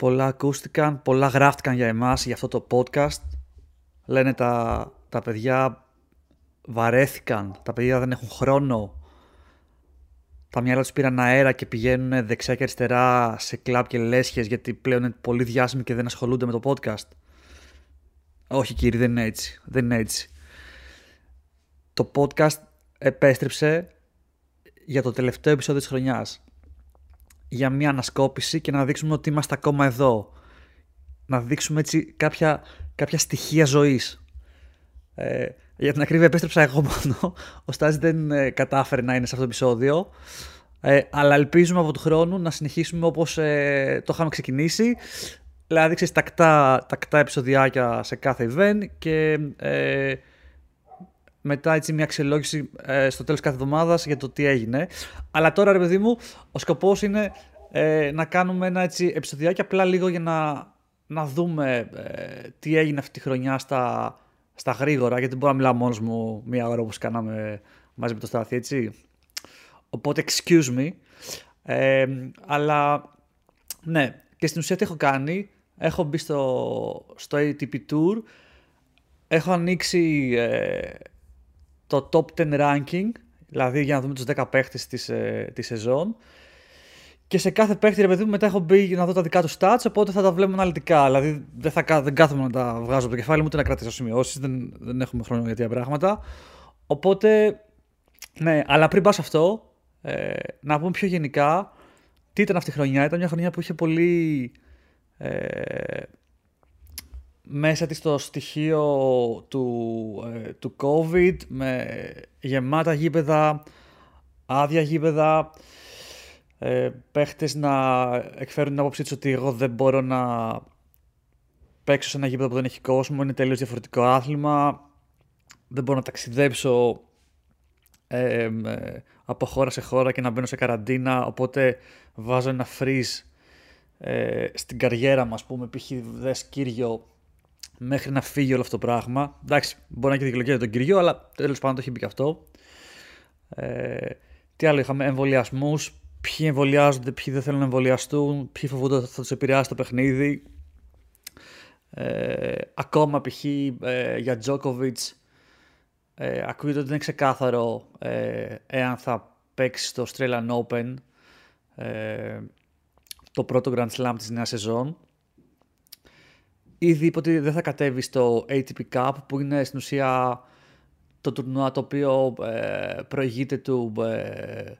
πολλά ακούστηκαν, πολλά γράφτηκαν για εμάς, για αυτό το podcast. Λένε τα, τα παιδιά βαρέθηκαν, τα παιδιά δεν έχουν χρόνο. Τα μυαλά τους πήραν αέρα και πηγαίνουν δεξιά και αριστερά σε κλαμπ και λέσχες γιατί πλέον είναι πολύ διάσημοι και δεν ασχολούνται με το podcast. Όχι κύριε, δεν είναι έτσι. Δεν είναι έτσι. Το podcast επέστρεψε για το τελευταίο επεισόδιο της χρονιάς. Για μια ανασκόπηση και να δείξουμε ότι είμαστε ακόμα εδώ. Να δείξουμε έτσι κάποια, κάποια στοιχεία ζωής. Ε, για την ακρίβεια επέστρεψα εγώ μόνο. Ο Στάζης δεν ε, κατάφερε να είναι σε αυτό το επεισόδιο. Ε, αλλά ελπίζουμε από του χρόνου να συνεχίσουμε όπως ε, το είχαμε ξεκινήσει. Δηλαδή, ξέρεις, τακτά, τακτά επεισοδιάκια σε κάθε event και ε, μετά έτσι μια αξιολόγηση ε, στο τέλος κάθε εβδομάδας για το τι έγινε. Αλλά τώρα, ρε παιδί μου, ο σκοπός είναι ε, να κάνουμε ένα έτσι επεισοδιάκι απλά λίγο για να, να δούμε ε, τι έγινε αυτή τη χρονιά στα, στα γρήγορα, γιατί δεν μπορώ να μιλάω μόνος μου μία ώρα όπως κάναμε μαζί με το Στάθη, έτσι. Οπότε, excuse me. Ε, αλλά, ναι, και στην ουσία τι έχω κάνει, έχω μπει στο, στο ATP Tour, έχω ανοίξει ε, το top 10 ranking, δηλαδή για να δούμε τους 10 παίχτες της, ε, της σεζόν. Και σε κάθε παίχτη, ρε παιδί μου, μετά έχω μπει να δω τα δικά του stats, οπότε θα τα βλέπουμε αναλυτικά. Δηλαδή δεν, θα, δεν κάθομαι να τα βγάζω από το κεφάλι μου, ούτε να κρατήσω σημειώσεις, δεν, δεν έχουμε χρόνο για τέτοια πράγματα. Οπότε, ναι, αλλά πριν πας αυτό, ε, να πούμε πιο γενικά τι ήταν αυτή η χρονιά. Ήταν μια χρονιά που είχε πολύ ε, μέσα της το στοιχείο του, ε, του COVID με γεμάτα γήπεδα, άδεια γήπεδα, ε, παίχτες να εκφέρουν την άποψή τους ότι εγώ δεν μπορώ να παίξω σε ένα γήπεδο που δεν έχει κόσμο, είναι τελείως διαφορετικό άθλημα, δεν μπορώ να ταξιδέψω ε, από χώρα σε χώρα και να μπαίνω σε καραντίνα, οπότε βάζω ένα freeze ε, στην καριέρα μου, ας πούμε, π.χ. δε Κύριο μέχρι να φύγει όλο αυτό το πράγμα. Εντάξει, μπορεί να έχει δικαιολογία για τον Κυριό, αλλά τέλος πάντων το έχει μπει και αυτό. Ε, τι άλλο είχαμε, εμβολιασμούς. Ποιοι εμβολιάζονται, ποιοι δεν θέλουν να εμβολιαστούν, ποιοι φοβούνται ότι θα τους επηρεάσει το παιχνίδι. Ε, ακόμα π.χ. Ε, για Τζόκοβιτ, ε, ακούγεται ότι δεν είναι ξεκάθαρο ε, εάν θα παίξει στο Australian Open. Ε, το πρώτο Grand Slam της νέας σεζόν. Ήδη είπε ότι δεν θα κατέβει στο ATP Cup που είναι στην ουσία το τουρνουά το οποίο ε, προηγείται του ε,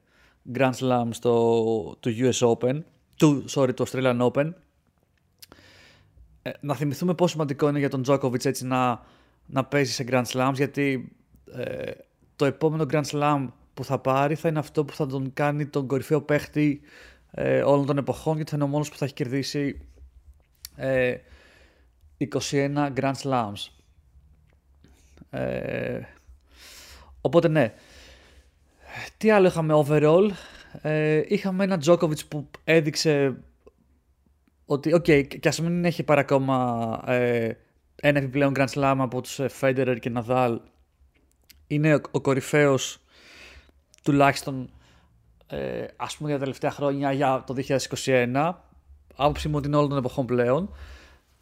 Grand Slam στο, του US Open, του, sorry, του Australian Open. Ε, να θυμηθούμε πόσο σημαντικό είναι για τον Djokovic έτσι να, να παίζει σε Grand Slams γιατί ε, το επόμενο Grand Slam που θα πάρει θα είναι αυτό που θα τον κάνει τον κορυφαίο παίχτη ε, όλων των εποχών γιατί θα είναι ο μόνος που θα έχει κερδίσει ε, 21 Grand Slams. Ε, οπότε ναι. Τι άλλο είχαμε overall; Ε, είχαμε ένα Djokovic που έδειξε ότι, οκ, okay, και ας μην έχει πάρει ακόμα ε, ένα επιπλέον Grand Slam από τους Federer και Nadal, είναι ο, ο κορυφαίος τουλάχιστον ε, ας πούμε για τα τελευταία χρόνια για το 2021 άποψη μου ότι είναι όλων των εποχών πλέον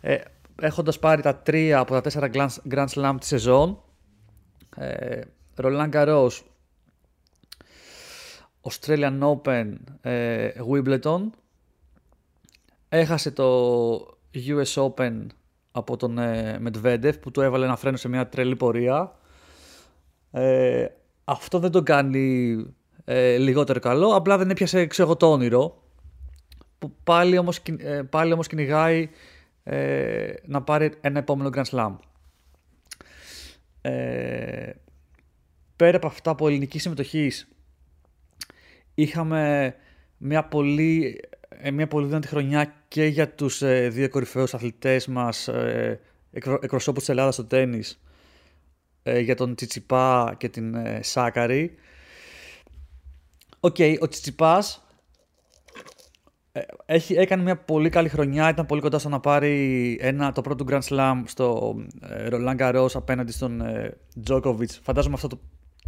ε, έχοντας πάρει τα τρία από τα τέσσερα Grand Slam της σεζόν ε, Roland Garros Australian Open ε, Wimbledon. Έχασε το US Open από τον ε, Medvedev που του έβαλε ένα φρένο σε μια τρελή πορεία. Ε, αυτό δεν τον κάνει ε, λιγότερο καλό, απλά δεν έπιασε ξέρω το όνειρο. Που πάλι όμως, ε, πάλι όμως κυνηγάει ε, να πάρει ένα επόμενο Grand Slam. Ε, πέρα από αυτά από ελληνικής συμμετοχής είχαμε μια πολύ, ε, μια πολύ δυνατή χρονιά και για τους ε, δύο κορυφαίους αθλητές μας ε, εκπροσώπους της Ελλάδας στο τένις ε, για τον Τσιτσιπά και την ε, Σάκκαρη. Οκ, okay, ο Τσιτσιπάς ε, έχει, έκανε μια πολύ καλή χρονιά, ήταν πολύ κοντά στο να πάρει ένα, το πρώτο Grand Slam στο ε, Roland Garros απέναντι στον ε, Djokovic. Φαντάζομαι αυτό το,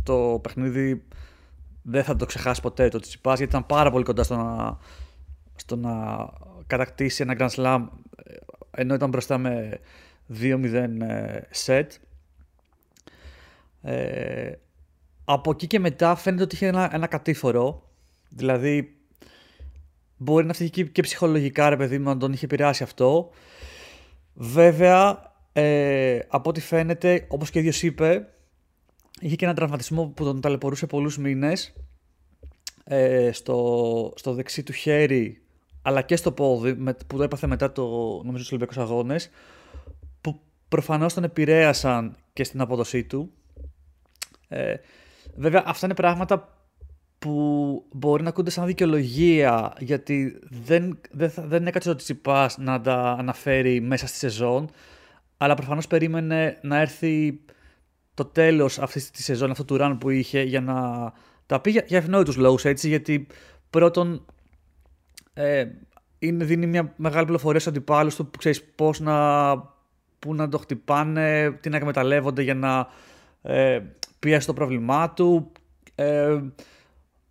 το παιχνίδι δεν θα το ξεχάσει ποτέ το Τσιτσιπάς γιατί ήταν πάρα πολύ κοντά στο να, στο να κατακτήσει ένα Grand Slam ενώ ήταν μπροστά με 2-0 set. Ε, από εκεί και μετά φαίνεται ότι είχε ένα, ένα κατήφορο. Δηλαδή, μπορεί να φύγει και ψυχολογικά, ρε παιδί μου, να τον είχε επηρεάσει αυτό. Βέβαια, ε, από ό,τι φαίνεται, όπως και ο ίδιος είπε, είχε και ένα τραυματισμό που τον ταλαιπωρούσε πολλούς μήνες ε, στο, στο δεξί του χέρι αλλά και στο πόδι που το έπαθε μετά το, νομίζω, τους Ολυμπιακούς Αγώνες που προφανώς τον επηρέασαν και στην απόδοσή του. Ε, βέβαια αυτά είναι πράγματα που μπορεί να ακούνται σαν δικαιολογία γιατί δεν, δεν, δεν έκατσε ο Τσιπάς να τα αναφέρει μέσα στη σεζόν αλλά προφανώς περίμενε να έρθει το τέλος αυτής της σεζόν, αυτό του run που είχε για να τα πει για, για ευνόητους λόγους έτσι γιατί πρώτον ε, είναι, δίνει μια μεγάλη πληροφορία στους αντιπάλους του που ξέρεις πώς να, που να το χτυπάνε, τι να εκμεταλλεύονται για να ε, πιέσει το πρόβλημά του. Ε,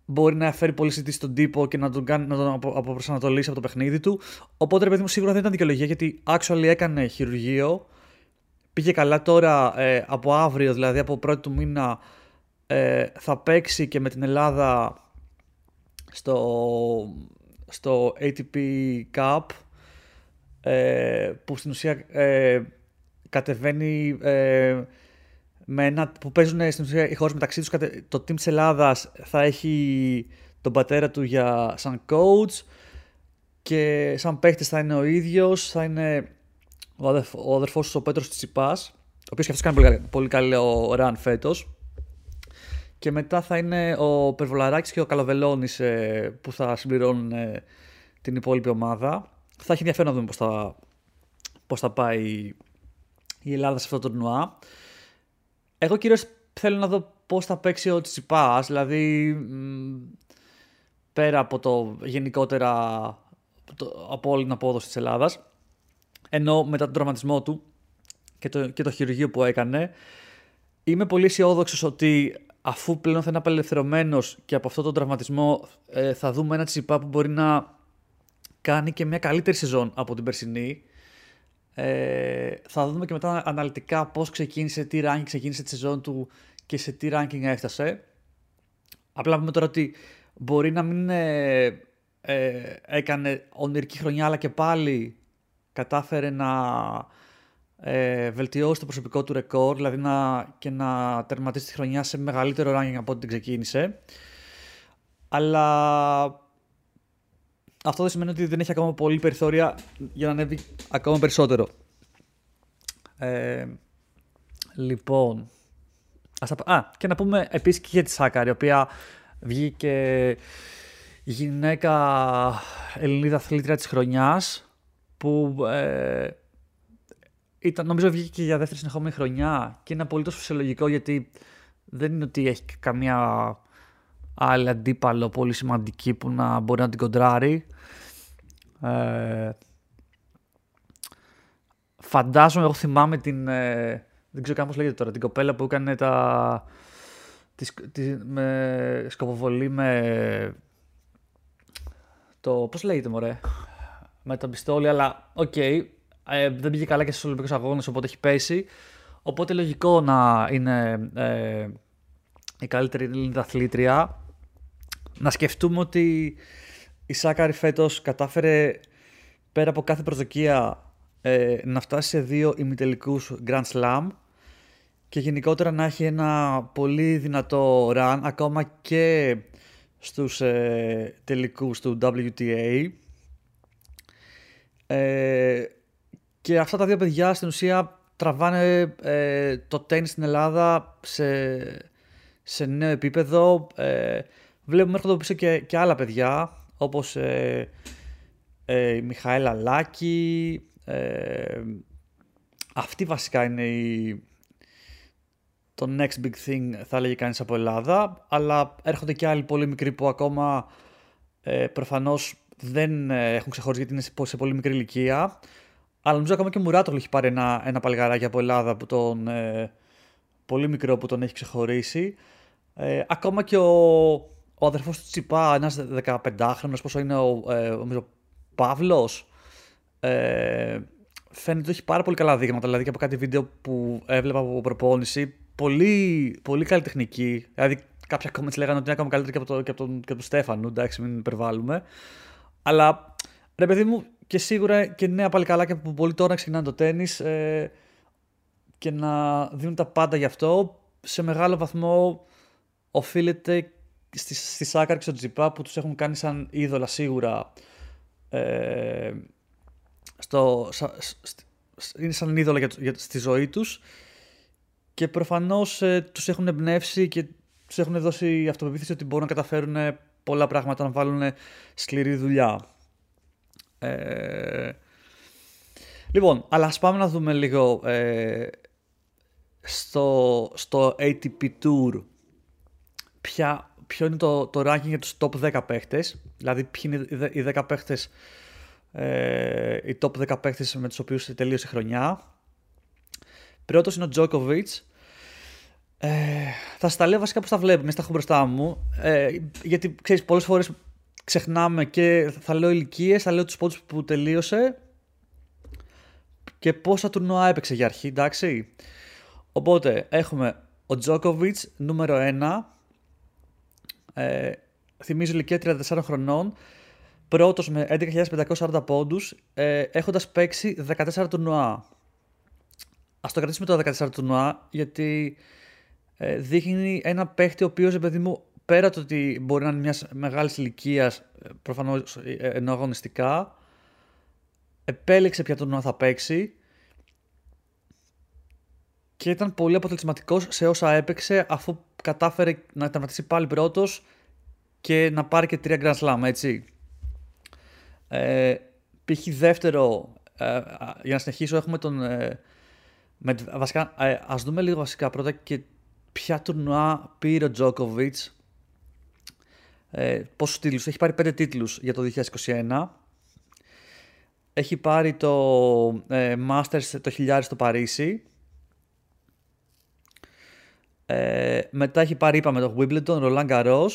μπορεί να φέρει πολύ συζήτηση στον τύπο και να τον, κάνει, να τον αποπροσανατολίσει από το παιχνίδι του. Οπότε, ρε παιδί μου, σίγουρα δεν ήταν δικαιολογία γιατί actually έκανε χειρουργείο. Πήγε καλά τώρα ε, από αύριο, δηλαδή από πρώτη του μήνα, ε, θα παίξει και με την Ελλάδα στο, στο ATP Cup ε, που στην ουσία ε, κατεβαίνει ε, με ένα, που παίζουν στην ουσία οι χώρες μεταξύ τους. Το team της Ελλάδας θα έχει τον πατέρα του για σαν coach και σαν παίχτης θα είναι ο ίδιος, θα είναι ο, αδερφ, ο αδερφός του ο Πέτρος Τσιπάς, ο οποίος και αυτός κάνει πολύ, πολύ καλό run φέτος. Και μετά θα είναι ο Περβολαράκης και ο Καλοβελώνης ε, που θα συμπληρώνουν ε, την υπόλοιπη ομάδα. Θα έχει ενδιαφέρον να δούμε πώς θα, πώς θα πάει η Ελλάδα σε αυτό το τουρνουά. Εγώ κυρίως θέλω να δω πώς θα παίξει ο Τσιπάς, δηλαδή πέρα από το γενικότερα το, από όλη την απόδοση της Ελλάδας, ενώ μετά τον τραυματισμό του και το, και το χειρουργείο που έκανε, είμαι πολύ αισιόδοξος ότι αφού πλέον θα είναι απελευθερωμένος και από αυτόν τον τραυματισμό ε, θα δούμε ένα Τσιπά που μπορεί να κάνει και μια καλύτερη σεζόν από την περσινή. Ε, θα δούμε και μετά αναλυτικά πώς ξεκίνησε, τι ranking ξεκίνησε τη σεζόν του και σε τι ranking έφτασε. Απλά πούμε τώρα ότι μπορεί να μην ε, ε, έκανε ονειρική χρονιά αλλά και πάλι κατάφερε να ε, βελτιώσει το προσωπικό του ρεκόρ, δηλαδή να, και να τερματίσει τη χρονιά σε μεγαλύτερο ranking από ό,τι την ξεκίνησε. Αλλά αυτό δεν σημαίνει ότι δεν έχει ακόμα πολύ περιθώρια για να ανέβει ακόμα περισσότερο. Ε, λοιπόν, ας, α, και να πούμε επίσης και για τη Σάκαρη, η οποία βγήκε γυναίκα Ελληνίδα αθλήτρια της χρονιάς, που ε, ήταν, νομίζω βγήκε και για δεύτερη συνεχόμενη χρονιά και είναι απολύτως φυσιολογικό γιατί δεν είναι ότι έχει καμία άλλη αντίπαλο πολύ σημαντική που να μπορεί να την κοντράρει. Ε, φαντάζομαι, εγώ θυμάμαι την, ε, δεν ξέρω καν πώς λέγεται τώρα, την κοπέλα που έκανε τα, τη, με σκοποβολή με το, πώς λέγεται μωρέ, με τα πιστόλι, αλλά οκ, okay, ε, δεν πήγε καλά και στους Ολυμπικούς Αγώνες, οπότε έχει πέσει. Οπότε λογικό να είναι ε, η καλύτερη Ελληνική αθλήτρια. Να σκεφτούμε ότι η Σάκαρη φέτος κατάφερε πέρα από κάθε προσδοκία ε, να φτάσει σε δύο ημιτελικούς Grand Slam και γενικότερα να έχει ένα πολύ δυνατό run ακόμα και στους ε, τελικούς του WTA. Ε, και αυτά τα δύο παιδιά στην ουσία τραβάνε ε, το τέννις στην Ελλάδα σε, σε νέο επίπεδο. Ε, βλέπουμε έρχονται πίσω και, και άλλα παιδιά όπως ε, ε, η Μιχαέλα Λάκη. Ε, αυτή βασικά είναι η, το next big thing θα έλεγε κανείς από Ελλάδα. Αλλά έρχονται και άλλοι πολύ μικροί που ακόμα ε, προφανώς δεν έχουν ξεχωρίσει γιατί είναι σε πολύ μικρή ηλικία. Αλλά νομίζω ακόμα και ο Μουράτογλου έχει πάρει ένα, ένα παλγαράκι από Ελλάδα που τον, ε, πολύ μικρό που τον έχει ξεχωρίσει. Ε, ακόμα και ο, ο αδερφός του Τσιπά, ένας 15χρονος, πόσο είναι ο, ε, Παύλος. Ε, φαίνεται ότι έχει πάρα πολύ καλά δείγματα. Δηλαδή και από κάτι βίντεο που έβλεπα από προπόνηση. Πολύ, πολύ καλή τεχνική. Δηλαδή κάποια comments λέγανε ότι είναι ακόμα καλύτερη και από, το, και από, τον, και από τον Στέφανο. Εντάξει, μην υπερβάλλουμε. Αλλά ρε παιδί μου, και σίγουρα και νέα πάλι καλά και από πολύ τώρα ξεκινάνε το τέννη ε, και να δίνουν τα πάντα γι' αυτό. Σε μεγάλο βαθμό οφείλεται στη, στη Σάκαρ και στο Τζιπά που τους έχουν κάνει σαν είδωλα σίγουρα ε, στο, είναι σαν είδωλα για, για, στη ζωή τους και προφανώς ε, τους έχουν εμπνεύσει και τους έχουν δώσει αυτοπεποίθηση ότι μπορούν να καταφέρουν πολλά πράγματα να βάλουν σκληρή δουλειά. Ε, λοιπόν, αλλά ας πάμε να δούμε λίγο ε, στο, στο ATP Tour ποια, ποιο είναι το, το ranking για τους top 10 παίχτες, δηλαδή ποιοι είναι οι 10 παίχτες, ε, οι top 10 παίχτες με τους οποίους τελείωσε η χρονιά; Πρώτος είναι ο Djokovic. Ε, θα σας τα λέω βασικά πώς τα βλέπουμε, στα έχω μπροστά μου, ε, γιατί ξέρεις πολλές φορές ξεχνάμε και θα λέω ηλικίες, θα λέω τους πόντους που τελείωσε και πόσα τουρνουά έπαιξε για αρχή, εντάξει. Οπότε έχουμε ο Djokovic νούμερο 1, ε, θυμίζω ηλικία 34 χρονών, πρώτος με 11.540 πόντους, ε, έχοντας παίξει 14 τουρνουά. Ας το κρατήσουμε το 14 τουρνουά, γιατί ε, δείχνει ένα παίχτη ο οποίος, παιδί μου, πέρα το ότι μπορεί να είναι μιας μεγάλης ηλικίας, προφανώς ε, ενώ αγωνιστικά, επέλεξε ποια τουρνουά θα παίξει και ήταν πολύ αποτελεσματικός σε όσα έπαιξε αφού κατάφερε να τερματίσει πάλι πρώτος και να πάρει και τρία Grand Slam, έτσι. Ε, π.χ. δεύτερο, ε, για να συνεχίσω, έχουμε τον. Ε, με, βασικά, ε, ας δούμε λίγο βασικά πρώτα και ποια τουρνουά πήρε ο Τζόκοβιτ. Ε, πόσους τίτλους, έχει πάρει πέντε τίτλους για το 2021. Έχει πάρει το ε, Masters το χιλιάρι στο Παρίσι. Ε, μετά έχει πάρει, είπαμε, το Wimbledon, Roland Garros.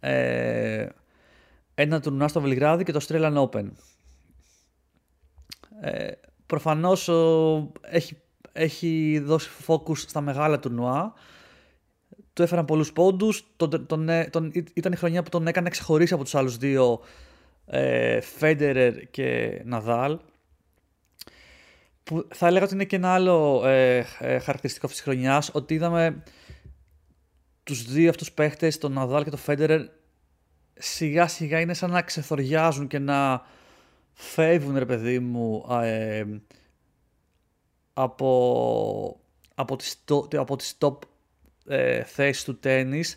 Ε, ένα τουρνουά στο Βελιγράδι και το Australian Open. Ε, προφανώς έχει, έχει δώσει focus στα μεγάλα τουρνουά. Του έφεραν πολλούς πόντους. Τον, τον, τον, ήταν η χρονιά που τον έκανε ξεχωρίσει από τους άλλους δύο ε, και Ναδάλ που θα έλεγα ότι είναι και ένα άλλο ε, ε, χαρακτηριστικό αυτής της χρονιάς, ότι είδαμε τους δύο αυτούς παίχτες, τον Ναδάλ και τον Φέντερερ, σιγά σιγά είναι σαν να ξεθοριάζουν και να φεύγουν ρε παιδί μου ε, από, από, τις, από τις top ε, θέσεις του τέννις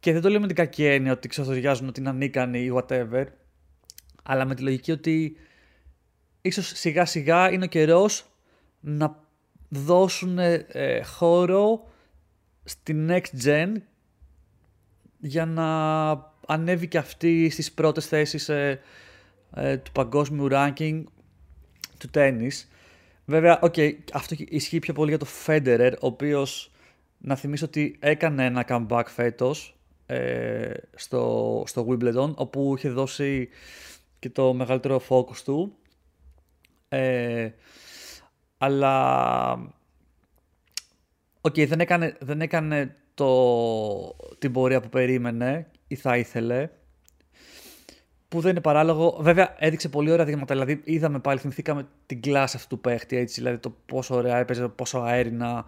και δεν το λέω με την κακή έννοια ότι ξεθοριάζουν ότι είναι ανίκανοι ή whatever αλλά με τη λογική ότι ίσως σιγά σιγά είναι ο καιρός να δώσουν ε, χώρο στη next gen για να ανέβει και αυτή στις πρώτες θέσεις ε, ε, του παγκόσμιου ranking του τέννις. Βέβαια, okay, αυτό ισχύει πιο πολύ για το Federer, ο οποίος να θυμίσω ότι έκανε ένα comeback φέτος στο, στο Wimbledon, όπου είχε δώσει και το μεγαλύτερο focus του ε, αλλά Οκ, δεν έκανε, δεν έκανε το, την πορεία που περίμενε ή θα ήθελε. Που δεν είναι παράλογο. Βέβαια, έδειξε πολύ ωραία δείγματα. Δηλαδή, είδαμε πάλι, θυμηθήκαμε την κλάση αυτού του παίχτη. Έτσι, δηλαδή, το πόσο ωραία έπαιζε, πόσο αέρινα,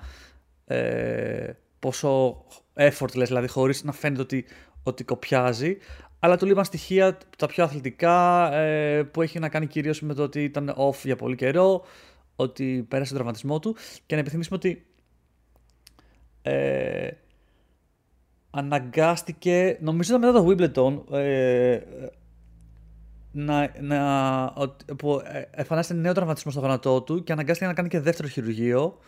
ε, πόσο effortless, δηλαδή, χωρίς να φαίνεται ότι, ότι κοπιάζει αλλά του λείπαν στοιχεία τα πιο αθλητικά ε, που έχει να κάνει κυρίως με το ότι ήταν off για πολύ καιρό, ότι πέρασε τον τραυματισμό του και να επιθυμίσουμε ότι ε, αναγκάστηκε, νομίζω ήταν μετά το Wimbledon, ε, να, να, που εμφανίστηκε νέο τραυματισμό στο γόνατό του και αναγκάστηκε να κάνει και δεύτερο χειρουργείο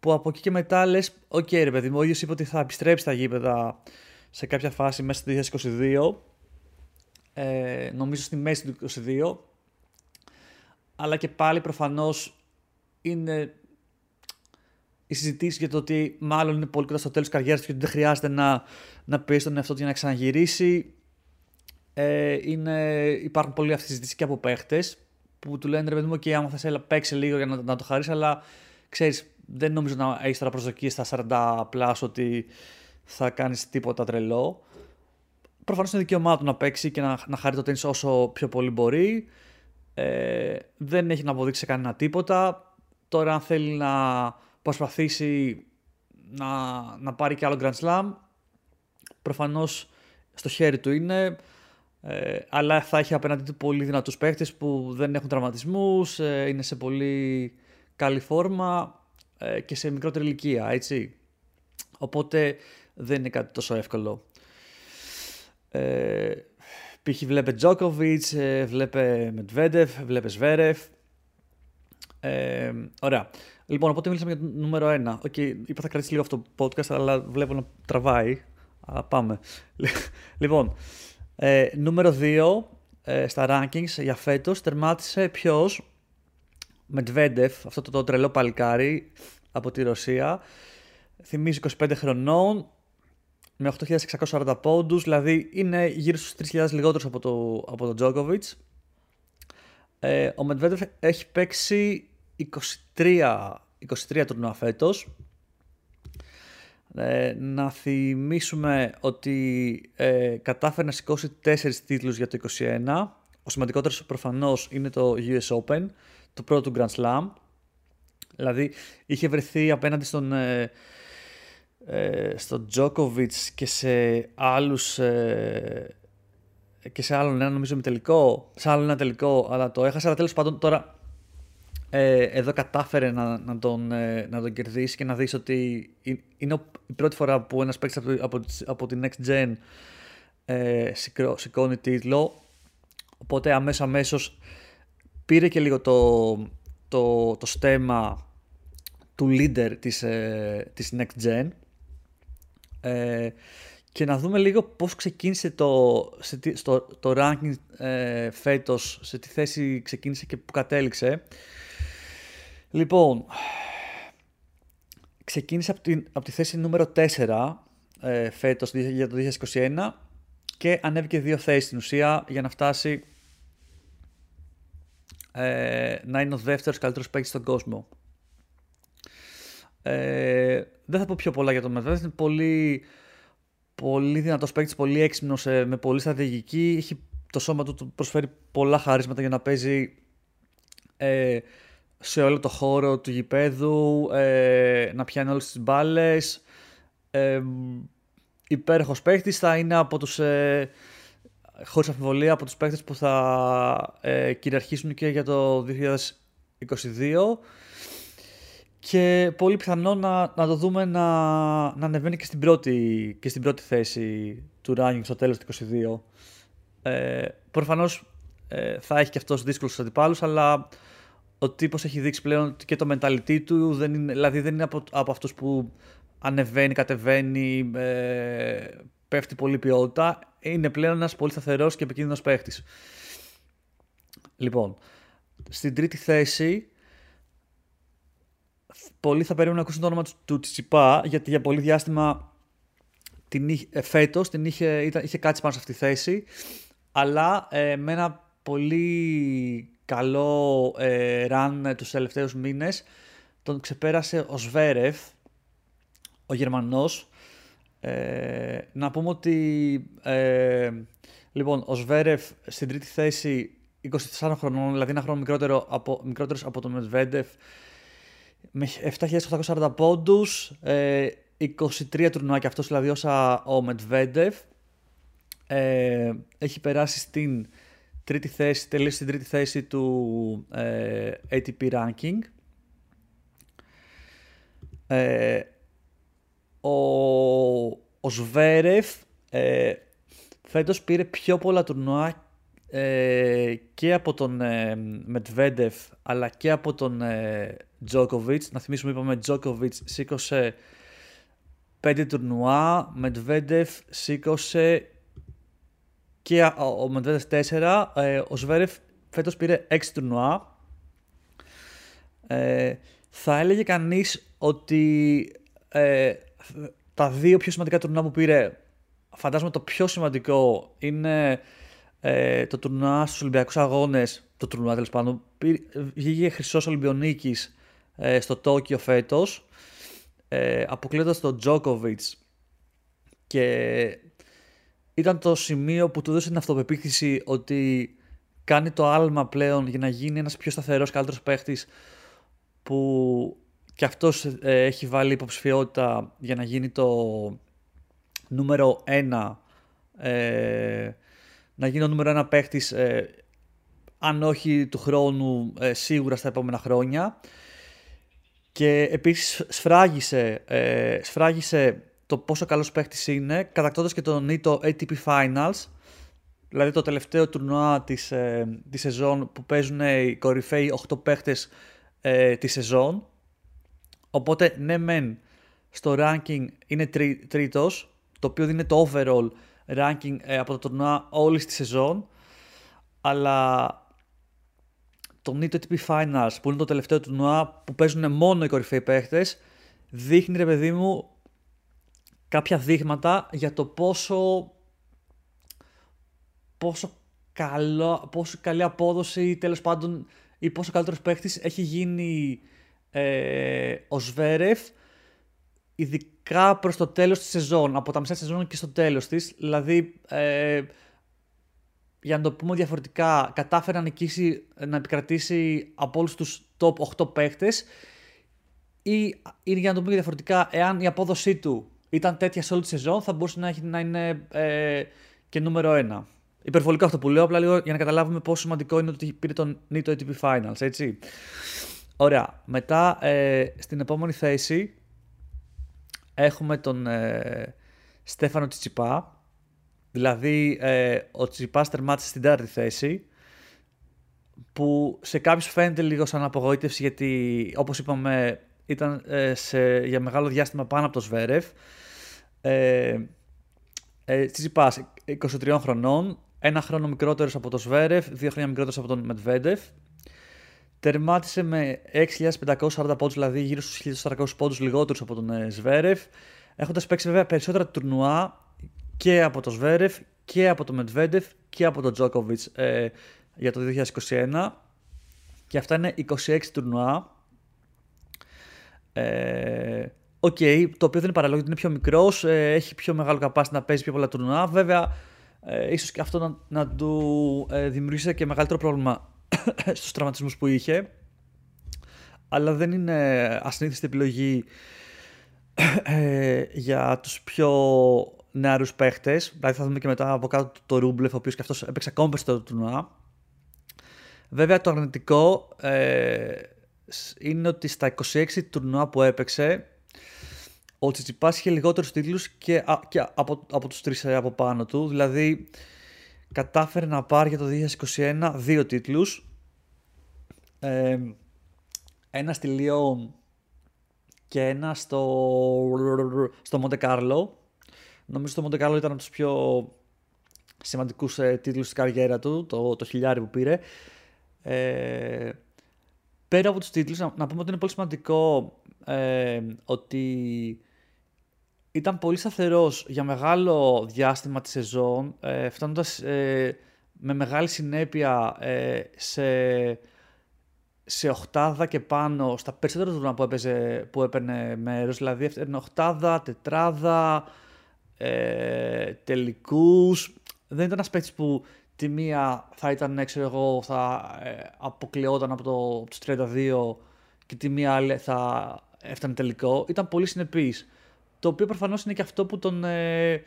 που από εκεί και μετά λες, OK okay, ρε παιδί μου, ο ίδιος είπε ότι θα επιστρέψει στα γήπεδα σε κάποια φάση μέσα στο 2022, ε, νομίζω στη μέση του 2022, αλλά και πάλι προφανώς είναι η συζήτηση για το ότι μάλλον είναι πολύ κοντά στο τέλος της καριέρας και ότι δεν χρειάζεται να, να πει στον εαυτό του για να ξαναγυρίσει. Ε, είναι, υπάρχουν πολλές αυτές συζητήσεις και από παίχτες που του λένε ρε παιδί μου, και άμα θες, έλα παίξει λίγο για να, να το χαρίσει, αλλά ξέρεις, δεν νομίζω να έχεις τώρα προσδοκίες στα 40 πλάς ότι θα κάνεις τίποτα τρελό. Προφανώς είναι δικαίωμά του να παίξει και να, να χαρεί το τέννη όσο πιο πολύ μπορεί. Ε, δεν έχει να αποδείξει κανένα τίποτα. Τώρα, αν θέλει να προσπαθήσει να, να πάρει και άλλο Grand Slam, προφανώς στο χέρι του είναι. Ε, αλλά θα έχει απέναντί του πολύ δυνατούς παίχτες που δεν έχουν τραυματισμούς, ε, είναι σε πολύ καλή φόρμα ε, και σε μικρότερη ηλικία, έτσι. Οπότε δεν είναι κάτι τόσο εύκολο. Ε, π.χ. βλέπε Τζόκοβιτς, ε, βλέπε Μετβέντεφ, βλέπε Σβέρεφ. Ε, ωραία. Λοιπόν, οπότε μίλησαμε για το νούμερο 1. Okay, είπα θα κρατήσει λίγο αυτό το podcast, αλλά βλέπω να τραβάει. Α, πάμε. λοιπόν, ε, νούμερο 2 ε, στα rankings για φέτος τερμάτισε ποιος; Μετβέντεφ, αυτό το, το τρελό παλικάρι από τη Ρωσία. Θυμίζει 25 χρονών, με 8.640 πόντους, δηλαδή είναι γύρω στους 3.000 λιγότερους από το, από το Djokovic. Ε, ο Μετβέντεφ έχει παίξει 23, 23 τουρνουά φέτος. Ε, να θυμίσουμε ότι ε, κατάφερε να σηκώσει 4 τίτλους για το 21. Ο σημαντικότερος προφανώς είναι το US Open, το πρώτο του Grand Slam. Δηλαδή είχε βρεθεί απέναντι στον, ε, ε, στον Djokovic και σε άλλους ε, και σε άλλον ένα νομίζω με τελικό, σε άλλο ένα τελικό, αλλά το έχασε. Αλλά τέλος πάντων τώρα ε, εδώ κατάφερε να, να, τον, ε, να τον κερδίσει και να δεις ότι είναι η πρώτη φορά που ένας παίκτης από, από, από την Next Gen ε, σηκώνει τίτλο. Οπότε αμέσως αμέσως πήρε και λίγο το, το, το στέμα του leader της, ε, της Next Gen. Ε, και να δούμε λίγο πώς ξεκίνησε το, σε, στο, το ranking ε, φέτος, σε τι θέση ξεκίνησε και που κατέληξε. Λοιπόν, ξεκίνησε από τη, από τη θέση νούμερο 4 ε, φέτος για το 2021 και ανέβηκε δύο θέσεις στην ουσία για να φτάσει ε, να είναι ο δεύτερος καλύτερος παίκτης στον κόσμο. Ε, δεν θα πω πιο πολλά για τον Medvedev, είναι πολύ, πολύ δυνατός παίκτης, πολύ έξυπνος, ε, με πολύ στρατηγική, έχει το σώμα του, του προσφέρει πολλά χαρίσματα για να παίζει ε, σε όλο το χώρο του γηπέδου, ε, να πιάνει όλες τις μπάλες. Ε, υπέροχος παίχτης θα είναι από τους, ε, χωρίς αμφιβολία, από τους παίχτες που θα ε, κυριαρχήσουν και για το 2022 και πολύ πιθανό να, να το δούμε να, να ανεβαίνει και στην, πρώτη, και στην πρώτη θέση του ranking στο τέλος του 2022. Ε, προφανώς ε, θα έχει και αυτός δύσκολους αντιπάλους, αλλά ο τύπος έχει δείξει πλέον ότι και το mentality του δεν είναι, δηλαδή δεν είναι από, από αυτούς που ανεβαίνει, κατεβαίνει, ε, πέφτει πολύ ποιότητα. Είναι πλέον ένας πολύ σταθερός και επικίνδυνος παίχτης. Λοιπόν, στην τρίτη θέση πολλοί θα περίμεναν να ακούσουν το όνομα του, του Τσιπά γιατί για πολύ διάστημα την, ε, φέτος την είχε, ήταν, είχε κάτσει πάνω σε αυτή τη θέση αλλά ε, με ένα πολύ καλό ε, run τους τελευταίους μήνες. Τον ξεπέρασε ο Σβέρεφ, ο Γερμανός. Ε, να πούμε ότι ε, λοιπόν, ο Σβέρεφ στην τρίτη θέση 24 χρονών, δηλαδή ένα χρόνο μικρότερο από, μικρότερος από τον Μετβέντεφ με 7.840 πόντους, ε, 23 τουρνουά και αυτός δηλαδή όσα ο Μετβέντεφ. Ε, έχει περάσει στην τρίτη θέση, τελείωσε στην τρίτη θέση του ε, ATP ranking. Ε, ο, ο Σβέρεφ ε, φέτος πήρε πιο πολλά τουρνουά ε, και από τον ε, Μετβέντεφ αλλά και από τον ε, Τζόκοβιτς. Να θυμίσουμε είπαμε Τζόκοβιτς σήκωσε 5 τουρνουά, Μετβέντεφ σήκωσε και ο Μεντβέντεφ 4, ε, ο Σβέρεφ φέτος πήρε 6 τουρνουά. Ε, θα έλεγε κανείς ότι ε, τα δύο πιο σημαντικά τουρνουά που πήρε, φαντάζομαι το πιο σημαντικό είναι ε, το τουρνουά στους Ολυμπιακούς Αγώνες, το τουρνουά τέλος πάντων, βγήκε χρυσός Ολυμπιονίκης ε, στο Τόκιο φέτος, ε, αποκλείοντας τον Τζόκοβιτς και ήταν το σημείο που του έδωσε την αυτοπεποίθηση ότι κάνει το άλμα πλέον για να γίνει ένας πιο σταθερός, καλύτερος παίχτης που και αυτός ε, έχει βάλει υποψηφιότητα για να γίνει το νούμερο ένα ε, να γίνει ο νούμερο ένα παίχτης ε, αν όχι του χρόνου ε, σίγουρα στα επόμενα χρόνια. Και επίσης σφράγισε, ε, σφράγισε το πόσο καλός παίχτης είναι κατακτώντας και τον νήτο ATP Finals δηλαδή το τελευταίο τουρνουά της, ε, της σεζόν που παίζουν οι κορυφαίοι 8 παίχτες ε, της σεζόν οπότε ναι μεν στο ranking είναι τρί, τρίτος το οποίο δίνει το overall ranking ε, από το τουρνουά όλης της σεζόν. Αλλά το Nito TP Finals που είναι το τελευταίο τουρνουά που παίζουν μόνο οι κορυφαίοι παίχτες δείχνει ρε παιδί μου κάποια δείγματα για το πόσο πόσο, καλό, πόσο καλή απόδοση τέλος πάντων ή πόσο καλύτερος παίχτης έχει γίνει ε, ο Σβέρεφ ειδικά προς το τέλος της σεζόν, από τα μισά της σεζόν και στο τέλος της. Δηλαδή, ε, για να το πούμε διαφορετικά, κατάφερε να νικήσει, να επικρατήσει από όλους τους top 8 παίχτες ή, ή για να το πούμε διαφορετικά, εάν η απόδοσή του ήταν τέτοια σε όλη τη σεζόν, θα μπορούσε να, έχει, να είναι ε, και νούμερο 1. Υπερβολικό αυτό που λέω, απλά λίγο για να καταλάβουμε πόσο σημαντικό είναι ότι πήρε τον Nito ATP Finals, έτσι. Ωραία. Μετά, ε, στην επόμενη θέση, έχουμε τον ε, Στέφανο Τσιτσιπά. Δηλαδή, ε, ο Τσιτσιπάς τερμάτισε στην τέταρτη θέση που σε κάποιους φαίνεται λίγο σαν απογοήτευση γιατί όπως είπαμε ήταν ε, σε, για μεγάλο διάστημα πάνω από το Σβέρεφ. Ε, ε, Τσιτσιπάς 23 χρονών, ένα χρόνο μικρότερος από το Σβέρεφ, δύο χρόνια μικρότερος από τον Μετβέντεφ. Τερμάτισε με 6.540 πόντους, δηλαδή γύρω στους 1.400 πόντους λιγότερους από τον ε, Σβέρεφ. Έχοντας παίξει βέβαια περισσότερα τουρνουά και από τον Σβέρεφ και από τον Μετβέντεφ και από τον Τζόκοβιτς ε, για το 2021. Και αυτά είναι 26 τουρνουά. Ε, OK, okay, το οποίο δεν είναι παράλογο, είναι πιο μικρός, ε, έχει πιο μεγάλο capacity να παίζει πιο πολλά τουρνουά. Βέβαια, ε, ίσως και αυτό να, να του ε, δημιουργήσει και μεγαλύτερο πρόβλημα στους τραυματισμούς που είχε. Αλλά δεν είναι ασυνήθιστη επιλογή ε, για τους πιο νεαρούς παίχτες. Δηλαδή θα δούμε και μετά από κάτω τον Ρούμπλεφ, ο οποίος και αυτός έπαιξε ακόμα περισσότερο το τουρνουά. Βέβαια το αρνητικό ε, είναι ότι στα 26 τουρνουά που έπαιξε ο Τσιτσιπάς είχε λιγότερους τίτλους και, και από, από τους τρεις ε, από πάνω του. Δηλαδή κατάφερε να πάρει για το 2021 δύο τίτλους. Ε, ένα στη Λιόν και ένα στο, στο Μοντε Νομίζω το Μοντε Κάρλο ήταν από τους πιο σημαντικούς ε, τίτλους της καριέρα του, το, το χιλιάρι που πήρε. Ε, πέρα από τους τίτλους, να, πούμε ότι είναι πολύ σημαντικό ε, ότι ήταν πολύ σταθερός για μεγάλο διάστημα της σεζόν, ε, φτάνοντας ε, με μεγάλη συνέπεια ε, σε, σε οχτάδα και πάνω στα περισσότερα τουρνά που, έπαιζε, που έπαιρνε μέρος, δηλαδή έφτανε οχτάδα, τετράδα, ε, τελικούς. Δεν ήταν ένας παίκτης που τη μία θα ήταν, ξέρω εγώ, θα ε, αποκλειόταν από, το, από τους 32 και τη μία άλλη θα έφτανε τελικό. Ήταν πολύ συνεπής το οποίο προφανώς είναι και αυτό που τον ε,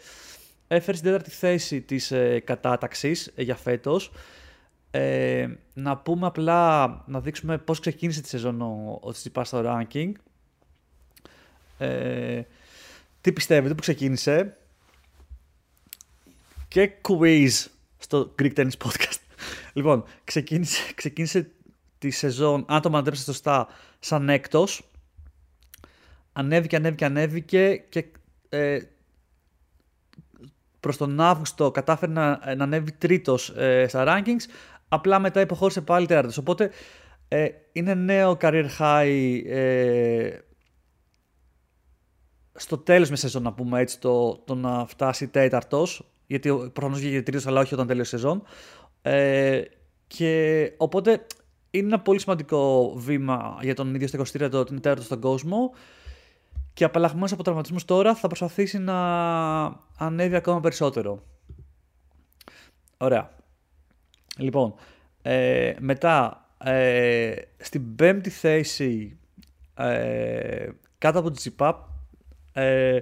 έφερε στην τέταρτη θέση της ε, κατάταξης ε, για φέτος. Ε, να πούμε απλά, να δείξουμε πώς ξεκίνησε τη σεζόν ο, ο Τσιπάς στο ranking. Ε, τι πιστεύετε που ξεκίνησε; Και quiz στο Greek Tennis Podcast. λοιπόν, ξεκίνησε, ξεκίνησε τη σεζόν, αν το μαντρέψετε σωστά, σαν έκτος ανέβηκε, ανέβηκε, ανέβηκε και ε, προς τον Αύγουστο κατάφερε να, να ανέβει τρίτος ε, στα rankings, απλά μετά υποχώρησε πάλι τέταρτος. Οπότε ε, είναι νέο career high ε, στο τέλος με σεζόν να πούμε έτσι το, το να φτάσει τέταρτος. γιατί προφανώς βγήκε τρίτος, αλλά όχι όταν τέλειωσε η σεζόν. Ε, και οπότε είναι ένα πολύ σημαντικό βήμα για τον ίδιο στο 23ο, την τέταρτο στον κόσμο. Και απαλλαγμένος από τραυματισμούς τώρα θα προσπαθήσει να ανέβει ακόμα περισσότερο. Ωραία. Λοιπόν, ε, μετά ε, στην πέμπτη θέση ε, κάτω από τη Τσιπάπ ε,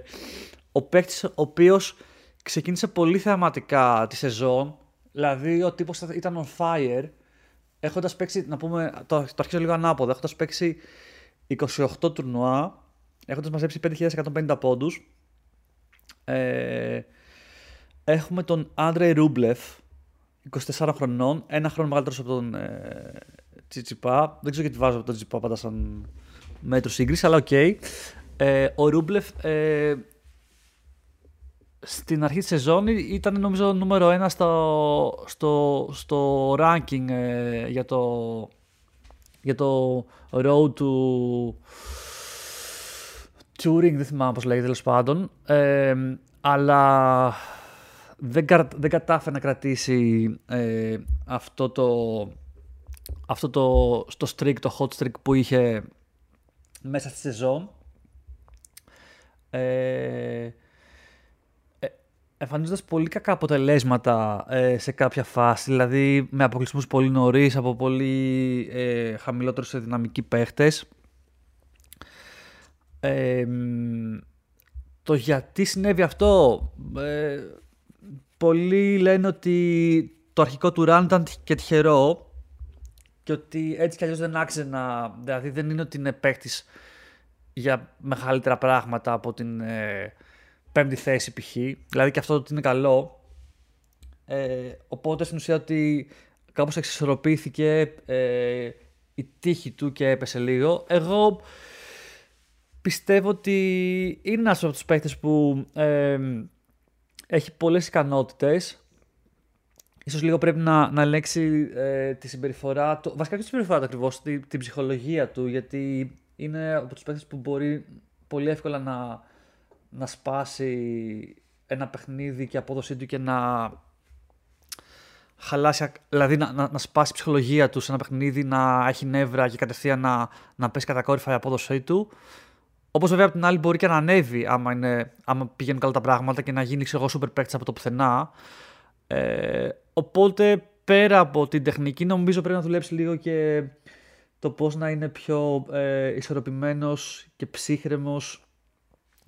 ο παίκτης ο οποίος ξεκίνησε πολύ θεαματικά τη σεζόν δηλαδή ο τύπος ήταν on fire έχοντας παίξει, να πούμε, το, το αρχίζω λίγο ανάποδα, έχοντας παίξει 28 τουρνουά έχοντας μαζέψει 5.150 πόντους ε, έχουμε τον Άντρε Ρούμπλεφ 24 χρονών, ένα χρόνο μεγαλύτερος από τον ε, Τσιτσιπά. Δεν ξέρω γιατί βάζω τον Τσιτσιπά πάντα σαν μέτρο σύγκριση, αλλά OK. Okay. Ε, ο Ρούμπλεφ ε, στην αρχή της σεζόν ήταν νομίζω νούμερο ένα στο, στο, στο ranking ε, για, το, για το road to touring, δεν θυμάμαι πώς λέγεται τέλος πάντων. Ε, αλλά δεν, δεν κατάφερε να κρατήσει ε, αυτό το αυτό το στο streak, το hot streak που είχε μέσα στη σεζόν. Ε, ε εμφανίζοντας πολύ κακά αποτελέσματα ε, σε κάποια φάση, δηλαδή με αποκλεισμούς πολύ νωρίς από πολύ ε, χαμηλότερους σε δυναμικοί παίχτες. Ε, το γιατί συνέβη αυτό, ε, πολλοί λένε ότι το αρχικό του run ήταν και τυχερό και ότι έτσι κι αλλιώς δεν άξιζε να... Δηλαδή δεν είναι ότι είναι παίκτης για μεγαλύτερα πράγματα από την ε, πέμπτη θέση π.χ. Δηλαδή και αυτό ότι είναι καλό. Ε, οπότε στην ουσία ότι κάπως εξισορροπήθηκε ε, η τύχη του και έπεσε λίγο. Εγώ πιστεύω ότι είναι ένας από τους παίκτες που ε, έχει πολλές ικανότητες ίσως λίγο πρέπει να, να ελέγξει ε, τη συμπεριφορά του, βασικά και τη συμπεριφορά του ακριβώς, την, την ψυχολογία του, γιατί είναι από τους παίκτες που μπορεί πολύ εύκολα να, να σπάσει ένα παιχνίδι και απόδοσή του και να χαλάσει, δηλαδή να, να, να σπάσει η ψυχολογία του σε ένα παιχνίδι, να έχει νεύρα και κατευθείαν να, να πέσει κατακόρυφα η απόδοσή του. Όπως βέβαια από την άλλη μπορεί και να ανέβει άμα, είναι, άμα πηγαίνουν καλά τα πράγματα και να γίνει ξέρω, super παίκτης από το πουθενά. Ε, οπότε πέρα από την τεχνική νομίζω πρέπει να δουλέψει λίγο και το πώς να είναι πιο ε, ισορροπημένος και ψύχρεμος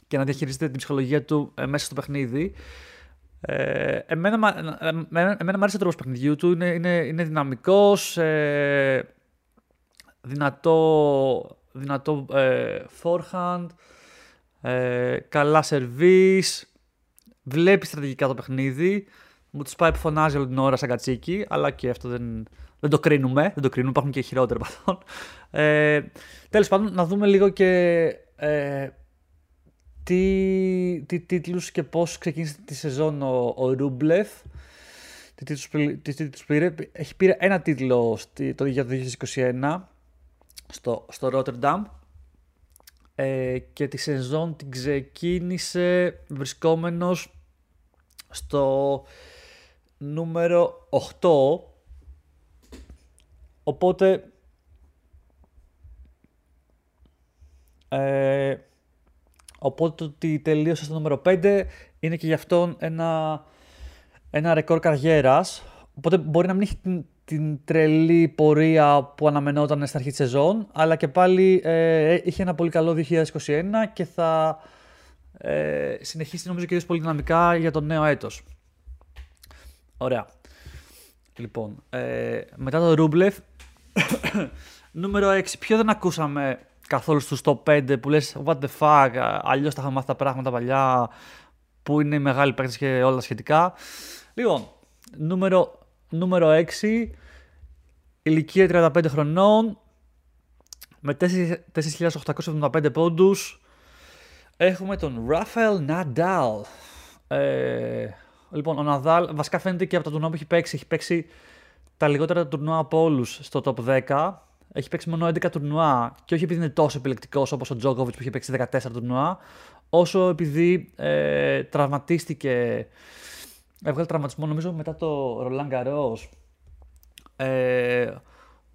και να διαχειρίζεται την ψυχολογία του ε, μέσα στο παιχνίδι. Ε, εμένα, ε, εμένα, εμένα μου αρέσει ο τρόπος παιχνιδιού του, είναι, είναι, είναι δυναμικός, ε, δυνατό, δυνατό ε, forehand, ε, καλά service, βλέπει στρατηγικά το παιχνίδι. Μου τους πάει που φωνάζει όλη την ώρα σαν κατσίκι, αλλά και αυτό δεν, δεν το κρίνουμε. Δεν το κρίνουμε, υπάρχουν και χειρότερα από αυτόν. Ε, Τέλος πάντων, να δούμε λίγο και ε, τι, τι τίτλους και πώς ξεκίνησε τη σεζόν ο, ο Ρούμπλεφ. Τι τίτλους, τι τίτλους πήρε. Έχει πήρε ένα τίτλο στη, το 2021 στο, στο Rotterdam ε, και τη σεζόν την ξεκίνησε βρισκόμενος στο νούμερο 8. Οπότε ε, οπότε το ότι τελείωσε στο νούμερο 5 είναι και γι' αυτόν ένα, ένα ρεκόρ καριέρας. Οπότε μπορεί να μην έχει την, την τρελή πορεία που αναμενόταν στην αρχή της σεζόν, αλλά και πάλι ε, είχε ένα πολύ καλό 2021 και θα ε, συνεχίσει νομίζω και πολύ δυναμικά για το νέο έτος. Ωραία. Λοιπόν, ε, μετά το Ρούμπλεφ, νούμερο 6. Ποιο δεν ακούσαμε καθόλου στους top 5 που λες what the fuck, αλλιώς τα είχαμε μάθει τα πράγματα παλιά, που είναι μεγάλη παίκτες και όλα σχετικά. Λοιπόν, νούμερο, νούμερο 6, ηλικία 35 χρονών, με 4.875 πόντους, έχουμε τον Ραφαέλ Ναντάλ. Ε, Λοιπόν, ο Ναδάλ βασικά φαίνεται και από το τουρνουά που έχει παίξει. Έχει παίξει τα λιγότερα τουρνουά από όλους στο top 10. Έχει παίξει μόνο 11 τουρνουά και όχι επειδή είναι τόσο επιλεκτικός όπως ο Τζόκοβιτ που έχει παίξει 14 τουρνουά, όσο επειδή ε, τραυματίστηκε έβγαλε τραυματισμό νομίζω μετά το Ρολάν Garros ε,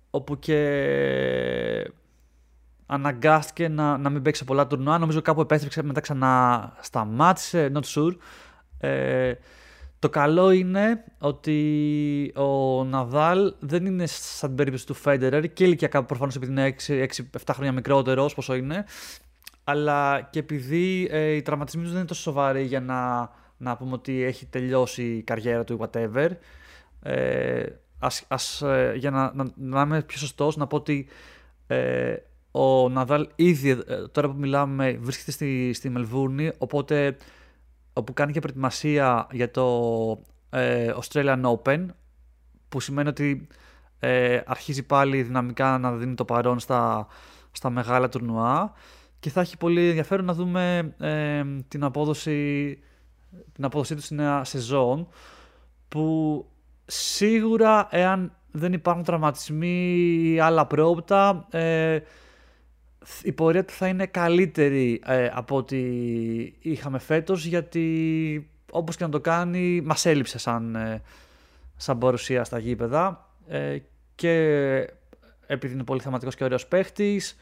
όπου και αναγκάστηκε να, να μην παίξει πολλά τουρνουά. Νομίζω κάπου επέστρεψε μετά ξανά σταμάτησε, not sure. Ε, το καλό είναι ότι ο Ναδάλ δεν είναι σαν την περίπτωση του Φέντερερ και ηλικιακά προφανώς επειδή είναι 6-7 χρόνια μικρότερος πόσο είναι, αλλά και επειδή ε, οι τραυματισμοί τους δεν είναι τόσο σοβαροί για να, να πούμε ότι έχει τελειώσει η καριέρα του ή whatever. Ε, ας, ας, ε, για να, να, να, είμαι πιο σωστός, να πω ότι ε, ο Ναδάλ ήδη ε, τώρα που μιλάμε βρίσκεται στη, στη Μελβούρνη, οπότε όπου κάνει και προετοιμασία για το ε, Australian Open, που σημαίνει ότι ε, αρχίζει πάλι δυναμικά να δίνει το παρόν στα, στα μεγάλα τουρνουά και θα έχει πολύ ενδιαφέρον να δούμε ε, την, απόδοση, την απόδοσή τους στη νέα σεζόν που σίγουρα εάν δεν υπάρχουν τραυματισμοί ή άλλα πρόοπτα ε, η πορεία του θα είναι καλύτερη ε, από ό,τι είχαμε φέτος γιατί όπως και να το κάνει μας έλειψε σαν, ε, σαν παρουσία στα γήπεδα ε, και επειδή είναι πολύ θεματικός και ωραίος παίχτης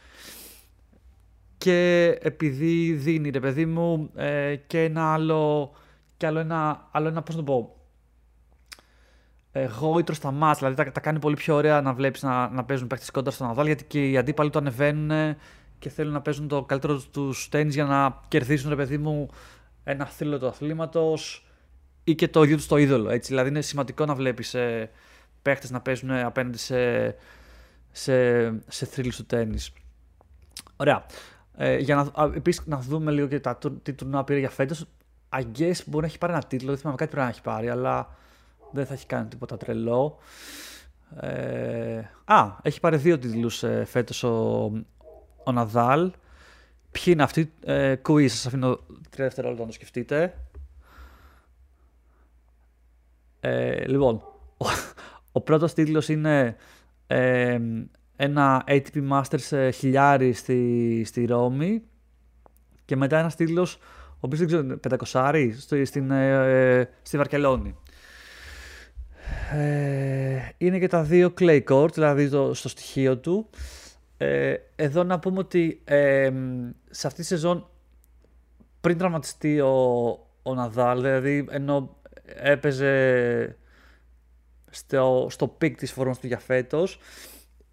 και επειδή δίνει ρε παιδί μου και ένα άλλο και άλλο ένα, άλλο ένα πώς να το πω γόητρο στα μάτια. Δηλαδή τα, κάνει πολύ πιο ωραία να βλέπεις να, να παίζουν παίχτε κοντά στον Ναδάλ γιατί και οι αντίπαλοι το ανεβαίνουν και θέλουν να παίζουν το καλύτερο τους τέννη για να κερδίσουν, ρε παιδί μου, ένα θρύλο του αθλήματος ή και το ίδιο του το είδωλο. Έτσι. Δηλαδή είναι σημαντικό να βλέπεις ε, παίχτε να παίζουν απέναντι σε, σε, σε θρύλους του τέννη. Ωραία. Ε, για να, επίσης, να δούμε λίγο και τα, τι τουρνουά πήρε για φέτος. I guess μπορεί να έχει πάρει ένα τίτλο, δεν θυμάμαι κάτι πρέπει να έχει πάρει, αλλά δεν θα έχει κάνει τίποτα τρελό. Ε, α, έχει πάρει δύο τίτλους ε, φέτος ο, ο Ναδάλ. Ποιοι είναι αυτοί, ε, quiz, σας αφήνω τρία δευτερόλεπτα να το σκεφτείτε. Ε, λοιπόν, ο, ο πρώτος τίτλος είναι ε, ένα ATP Masters ε, χιλιάρι στη, στη Ρώμη και μετά ένας τίτλος, ο οποίος δεν ξέρω, πεντακοσάρι, στη, στην, ε, στη Βαρκελόνη. Ε, είναι και τα δύο clay court, δηλαδή το, στο στοιχείο του. Ε, εδώ να πούμε ότι ε, σε αυτή τη σεζόν πριν τραυματιστεί ο, ο Ναδάλ, δηλαδή ενώ έπαιζε στο, στο peak της φόρμας του για φέτος,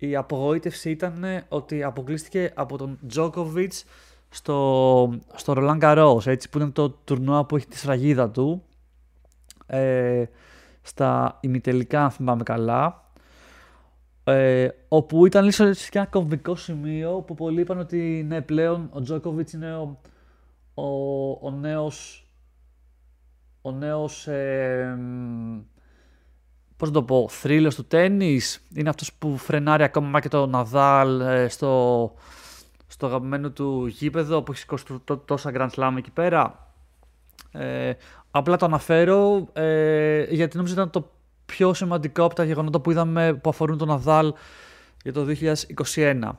η απογοήτευση ήταν ότι αποκλείστηκε από τον Τζόκοβιτς στο, στο Roland Garros, έτσι, που είναι το τουρνουά που έχει τη σφραγίδα του. Ε, στα ημιτελικά, αν θυμάμαι καλά. Ε, όπου ήταν λίγο και ένα κομβικό σημείο που πολλοί είπαν ότι ναι, πλέον ο Τζόκοβιτς είναι ο, ο, ο νέος ο νέος ε, πώς το πω, θρύλος του τέννις είναι αυτός που φρενάρει ακόμα και το Ναδάλ ε, στο, στο αγαπημένο του γήπεδο που έχει σηκώσει τόσα Grand Slam εκεί πέρα ε, Απλά το αναφέρω ε, γιατί νομίζω ήταν το πιο σημαντικό από τα γεγονότα που είδαμε που αφορούν τον Ναδάλ για το 2021.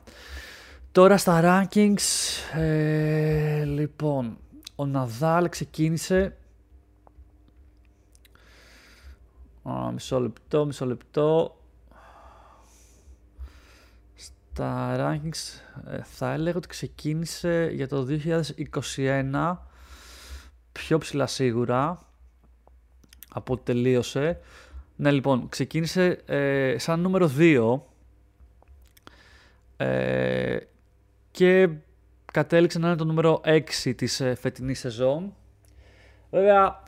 Τώρα στα rankings, ε, λοιπόν, ο Ναδάλ ξεκίνησε... Α, μισό λεπτό, μισό λεπτό. Στα rankings ε, θα έλεγα ότι ξεκίνησε για το 2021 πιο ψηλά σίγουρα από ό,τι τελείωσε. Ναι, λοιπόν, ξεκίνησε ε, σαν νούμερο 2 ε, και κατέληξε να είναι το νούμερο 6 της ε, φετινής σεζόν. Βέβαια,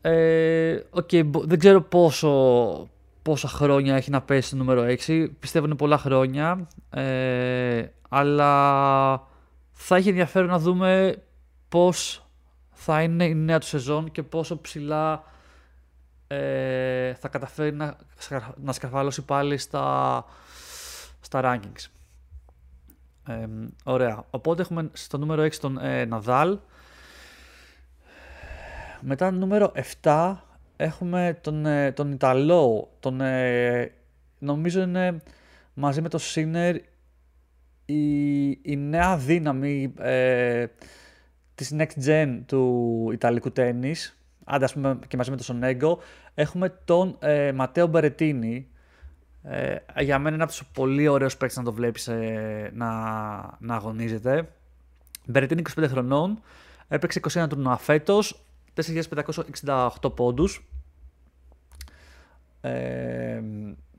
ε, okay, δεν ξέρω πόσο, πόσα χρόνια έχει να πέσει το νούμερο 6. Πιστεύω είναι πολλά χρόνια. Ε, αλλά θα έχει ενδιαφέρον να δούμε πώς θα είναι η νέα του σεζόν και πόσο ψηλά ε, θα καταφέρει να, να σκαρφαλώσει πάλι στα, στα rankings. ωραία. Οπότε έχουμε στο νούμερο 6 τον ε, Ναδάλ. Μετά νούμερο 7 έχουμε τον, ε, τον Ιταλό. Τον, ε, νομίζω είναι μαζί με τον Σίνερ η, η νέα δύναμη της next gen του Ιταλικού τέννις, άντε ας πούμε και μαζί με τον Σονέγκο, έχουμε τον ε, Ματέο Μπερετίνη. Ε, για μένα είναι από τους πολύ ωραίους παίκτες να το βλέπεις ε, να, να αγωνίζεται. Μπερετίνη 25 χρονών, έπαιξε 21 τουρνουά φέτος, 4.568 πόντους. Ε,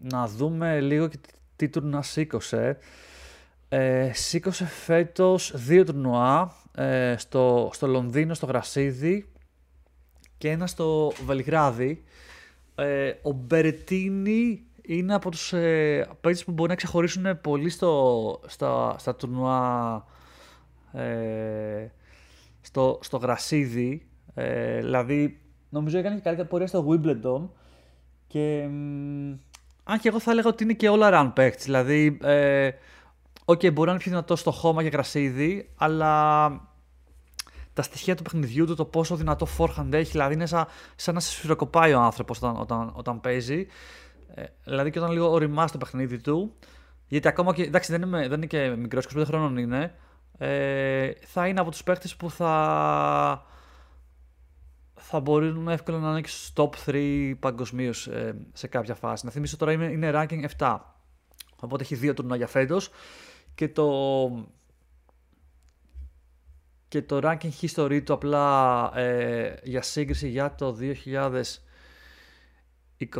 να δούμε λίγο και τι τουρνουά σήκωσε. Ε, σήκωσε φέτος δύο τουρνουά ε, στο, στο Λονδίνο, στο Γρασίδι και ένα στο Βελιγράδι. Ε, ο Μπερετίνη είναι από τους ε, που μπορεί να ξεχωρίσουν πολύ στο, στα, στα τουρνουά ε, στο, στο Γρασίδι. Ε, δηλαδή, νομίζω έκανε και καλύτερα πορεία στο Wimbledon και αν και εγώ θα έλεγα ότι είναι και όλα run παίχτης. Δηλαδή, ε, okay, μπορεί να είναι πιο δυνατό στο χώμα για γρασίδι, αλλά τα στοιχεία του παιχνιδιού του, το πόσο δυνατό forehand έχει, δηλαδή είναι σαν, σαν να σε σφυροκοπάει ο άνθρωπος όταν, όταν, όταν παίζει. Ε, δηλαδή και όταν λίγο οριμάς το παιχνίδι του, γιατί ακόμα και. εντάξει, δεν είναι, δεν είναι και μικρός, 25 χρόνων είναι. Ε, θα είναι από τους παίχτε που θα. Θα μπορούν εύκολα να είναι και στο top 3 παγκοσμίως ε, σε κάποια φάση. Να θυμίσω τώρα είναι, είναι ranking 7. Οπότε έχει δύο τουρνά για φέτος και το και το ranking history του απλά ε, για σύγκριση για το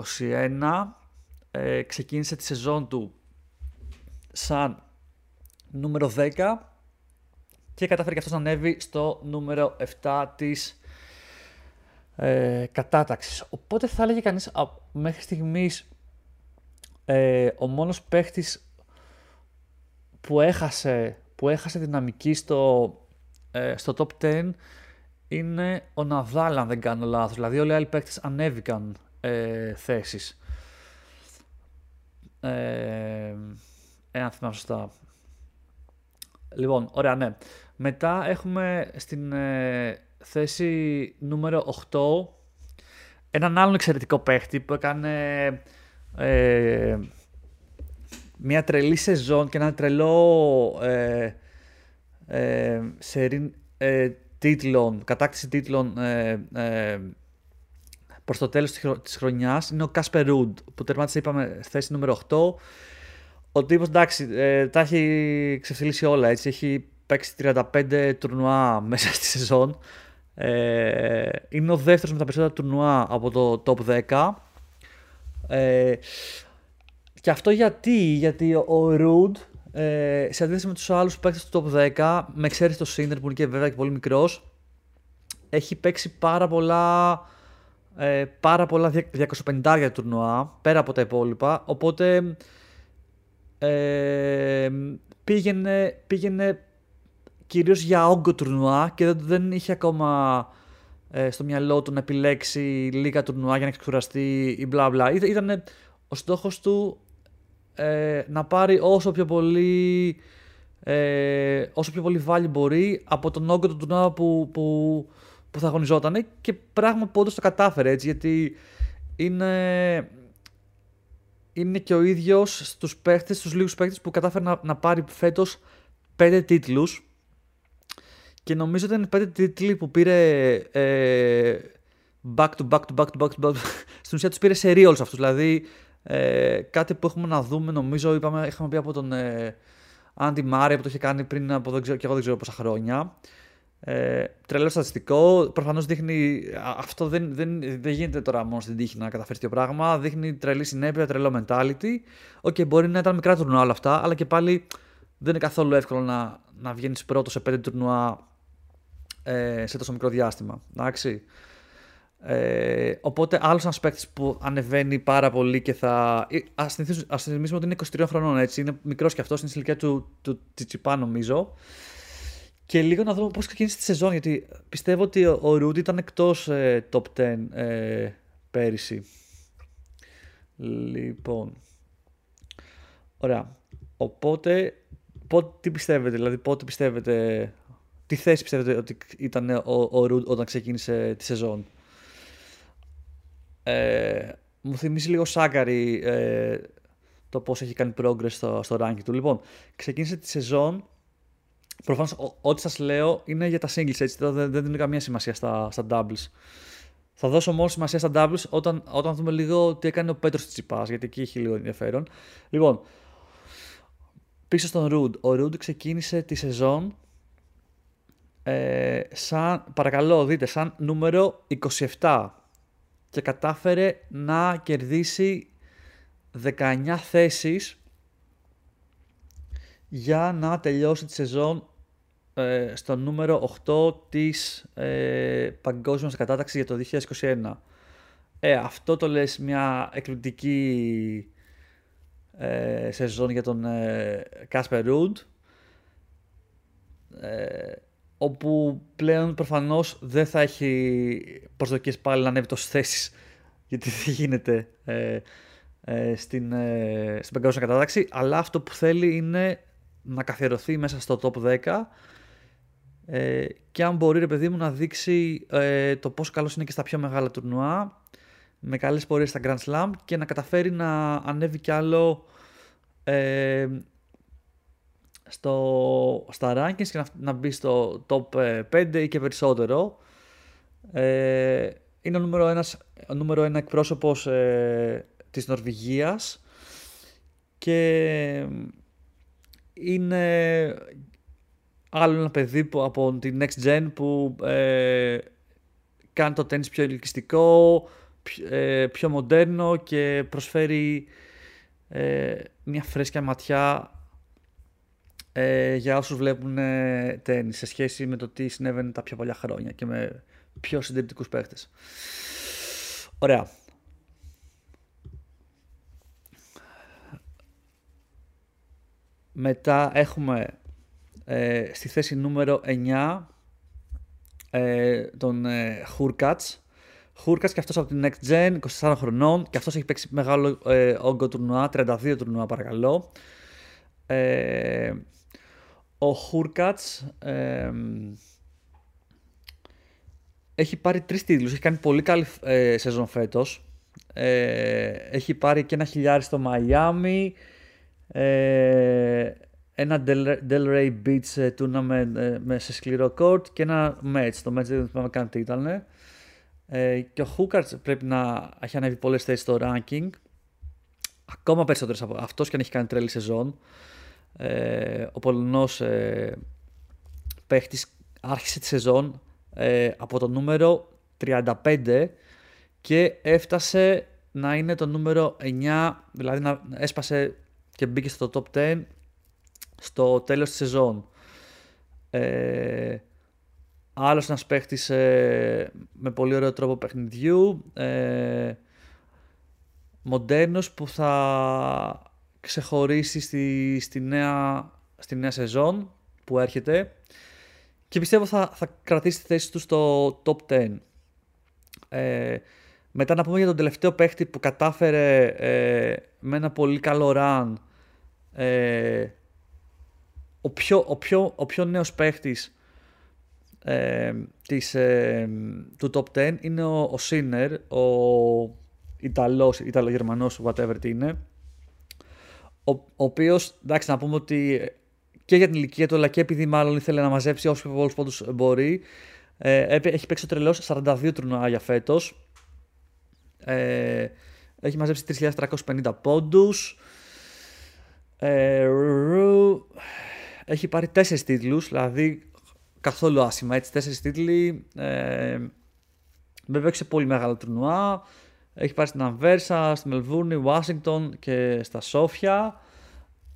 2021 ε, ξεκίνησε τη σεζόν του σαν νούμερο 10 και κατάφερε και αυτός να ανέβει στο νούμερο 7 της ε, κατάταξης. Οπότε θα έλεγε κανείς μέχρι στιγμής ε, ο μόνος παίχτης που έχασε, που έχασε δυναμική στο, ε, στο top 10 είναι ο Ναδάλ, αν δεν κάνω λάθος. Δηλαδή όλοι οι άλλοι παίκτες ανέβηκαν ε, θέσεις. Ε, εάν θυμάμαι σωστά. Λοιπόν, ωραία, ναι. Μετά έχουμε στην ε, θέση νούμερο 8 έναν άλλον εξαιρετικό παίχτη που έκανε ε, μια τρελή σεζόν και ένα τρελό ε, ε, ε, τίτλων, κατάκτηση τίτλων ε, ε, προς το τέλος της χρονιάς. Είναι ο Κάσπερ Ρούντ που τερμάτισε είπαμε θέση νούμερο 8 ο τύπος εντάξει ε, τα έχει ξεφυλίσει όλα έτσι. Έχει παίξει 35 τουρνουά μέσα στη σεζόν ε, είναι ο δεύτερος με τα περισσότερα τουρνουά από το top 10 ε, και αυτό γιατί, γιατί ο Ρουντ ε, σε αντίθεση με τους άλλους παίκτες του top 10, με εξαίρεση το Σίντερ που είναι και βέβαια και πολύ μικρός, έχει παίξει πάρα πολλά, ε, πάρα πολλά 250 τουρνουά πέρα από τα υπόλοιπα. Οπότε ε, πήγαινε, πήγαινε κυρίως για όγκο τουρνουά και δεν, δεν είχε ακόμα ε, στο μυαλό του να επιλέξει λίγα τουρνουά για να ξεκουραστεί ή μπλα μπλα. Ήταν ο στόχος του ε, να πάρει όσο πιο πολύ ε, όσο πιο πολύ βάλει μπορεί από τον όγκο του τουρνουά που, που, που θα αγωνιζόταν και πράγμα που όντως το κατάφερε έτσι γιατί είναι, είναι και ο ίδιος στους παίχτες, στους λίγους παίχτες που κατάφερε να, να πάρει φέτος πέντε τίτλους και νομίζω ότι ήταν πέντε τίτλοι που πήρε ε, back to back to back to back to back. Στην ουσία τους πήρε σε όλους αυτούς. Δηλαδή ε, κάτι που έχουμε να δούμε, νομίζω, είπαμε, είχαμε πει από τον ε, Άντι Μάρεϊ που το είχε κάνει πριν από δεν ξέρω, και εγώ δεν ξέρω πόσα χρόνια. Ε, τρελό στατιστικό. Προφανώς δείχνει. Αυτό δεν, δεν, δεν γίνεται τώρα μόνο στην τύχη να καταφέρεις το πράγμα. Δείχνει τρελή συνέπεια, τρελό mentality. OK, okay, μπορεί να ήταν μικρά τουρνουά όλα αυτά, αλλά και πάλι δεν είναι καθόλου εύκολο να, να βγαίνεις πρώτος σε πέντε τουρνουά ε, σε τόσο μικρό διάστημα. Εντάξει. Ε, οπότε άλλος ένας παίκτης που ανεβαίνει πάρα πολύ και θα. Α θυμίσουμε ότι είναι 23 χρονών έτσι. Είναι μικρός και αυτός, είναι στην ηλικία του, του Τσιτσιπά νομίζω. Και λίγο να δούμε πώς ξεκίνησε τη σεζόν, γιατί πιστεύω ότι ο Ρούντ ήταν εκτός ε, top 10 ε, πέρυσι. Λοιπόν. Ωραία. Οπότε, πότε, τι πιστεύετε, δηλαδή πότε πιστεύετε, τι θέση πιστεύετε ότι ήταν ο, ο Ρούντ όταν ξεκίνησε τη σεζόν; Ε, μου θυμίζει λίγο Σάγκαρη ε, το πώς έχει κάνει progress στο, στο ranking του. Λοιπόν, ξεκίνησε τη σεζόν. Προφανώς ό,τι σας λέω είναι για τα singles, έτσι, δεν, δεν δίνει καμία σημασία στα, στα doubles. Θα δώσω μόνο σημασία στα doubles όταν, όταν δούμε λίγο τι έκανε ο Πέτρος Τσιπάς, γιατί εκεί έχει λίγο ενδιαφέρον. Λοιπόν, πίσω στον Ρουντ. Ο Ρουντ ξεκίνησε τη σεζόν ε, σαν, παρακαλώ δείτε, σαν νούμερο 27 και κατάφερε να κερδίσει 19 θέσεις για να τελειώσει τη σεζόν ε, στο νούμερο 8 της ε, παγκόσμιας κατάταξης για το 2021. Ε, αυτό το λες μια εκπληκτική ε, σεζόν για τον Κάσπερ Ρούντ όπου πλέον προφανώς δεν θα έχει προσδοκίες πάλι να ανέβει τόσες θέσεις γιατί δεν γίνεται ε, ε, στην, ε, στην παγκόσμια κατάταξη. Αλλά αυτό που θέλει είναι να καθιερωθεί μέσα στο top 10 ε, και αν μπορεί ρε παιδί μου να δείξει ε, το πόσο καλός είναι και στα πιο μεγάλα τουρνουά με καλές πορείες στα Grand Slam και να καταφέρει να ανέβει κι άλλο ε, στο, στα rankings και να, να μπει στο top 5 ή και περισσότερο. Ε, είναι ο νούμερο, ένας, ο νούμερο ένα εκπρόσωπος ε, της Νορβηγίας και είναι άλλο ένα παιδί που, από την Next Gen που ε, κάνει το τέννις πιο ελκυστικό, πιο, ε, πιο μοντέρνο και προσφέρει ε, μια φρέσκια ματιά ε, για όσους βλέπουν ε, τέννις σε σχέση με το τι συνέβαινε τα πιο παλιά χρόνια και με πιο συντηρητικούς παίχτες. Ωραία. Μετά έχουμε ε, στη θέση νούμερο 9 ε, τον ε, Χούρκατς. Χούρκατς και αυτός από την Next Gen, 24 χρονών και αυτός έχει παίξει μεγάλο ε, όγκο τουρνουά, 32 τουρνουά παρακαλώ. Ε, ο Χούρκατς ε, έχει πάρει τρεις τίτλους, έχει κάνει πολύ καλή ε, σεζόν φέτος. Ε, έχει πάρει και ένα χιλιάρι στο Μαϊάμι, ε, ένα Del, Ray Beach tournament με σε σκληρό court και ένα match. Το match δεν θυμάμαι καν τι ήταν. και ο Χούκαρτς πρέπει να έχει ανέβει πολλές θέσεις στο ranking. Ακόμα περισσότερες από αυτός και αν έχει κάνει τρέλη σεζόν. Ε, ο Πολωνός ε, παίχτης άρχισε τη σεζόν ε, από το νούμερο 35 και έφτασε να είναι το νούμερο 9, δηλαδή να έσπασε και μπήκε στο top 10 στο τέλος της σεζόν. Ε, άλλος ένας παίχτης ε, με πολύ ωραίο τρόπο παιχνιδιού, ε, μοντέρνος που θα ξεχωρίσει στη, στη, νέα, στη νέα σεζόν που έρχεται και πιστεύω θα, θα κρατήσει τη θέση του στο top 10. Ε, μετά να πούμε για τον τελευταίο παίχτη που κατάφερε ε, με ένα πολύ καλό run ε, ο, πιο, ο, πιο, ο πιο νέος παίχτης ε, της, ε, του top 10 είναι ο, ο Sinner, ο Ιταλός, Ιταλογερμανός, whatever τι είναι, ο, ο οποίος, εντάξει, να πούμε ότι και για την ηλικία του, αλλά και επειδή μάλλον ήθελε να μαζέψει όσο πιο πολλούς πόντους μπορεί, ε, έχει παίξει το τρελός 42 τουρνουά για φέτος. Ε, έχει μαζέψει 3.350 πόντους. Ε, έχει πάρει 4 τίτλους, δηλαδή καθόλου άσχημα, έτσι, 4 τίτλοι. Ε, βέβαια έχει πολύ μεγάλο τουρνουά. Έχει πάρει στην Αμβέρσα, στη Μελβούρνη, Ουάσιγκτον και στα Σόφια.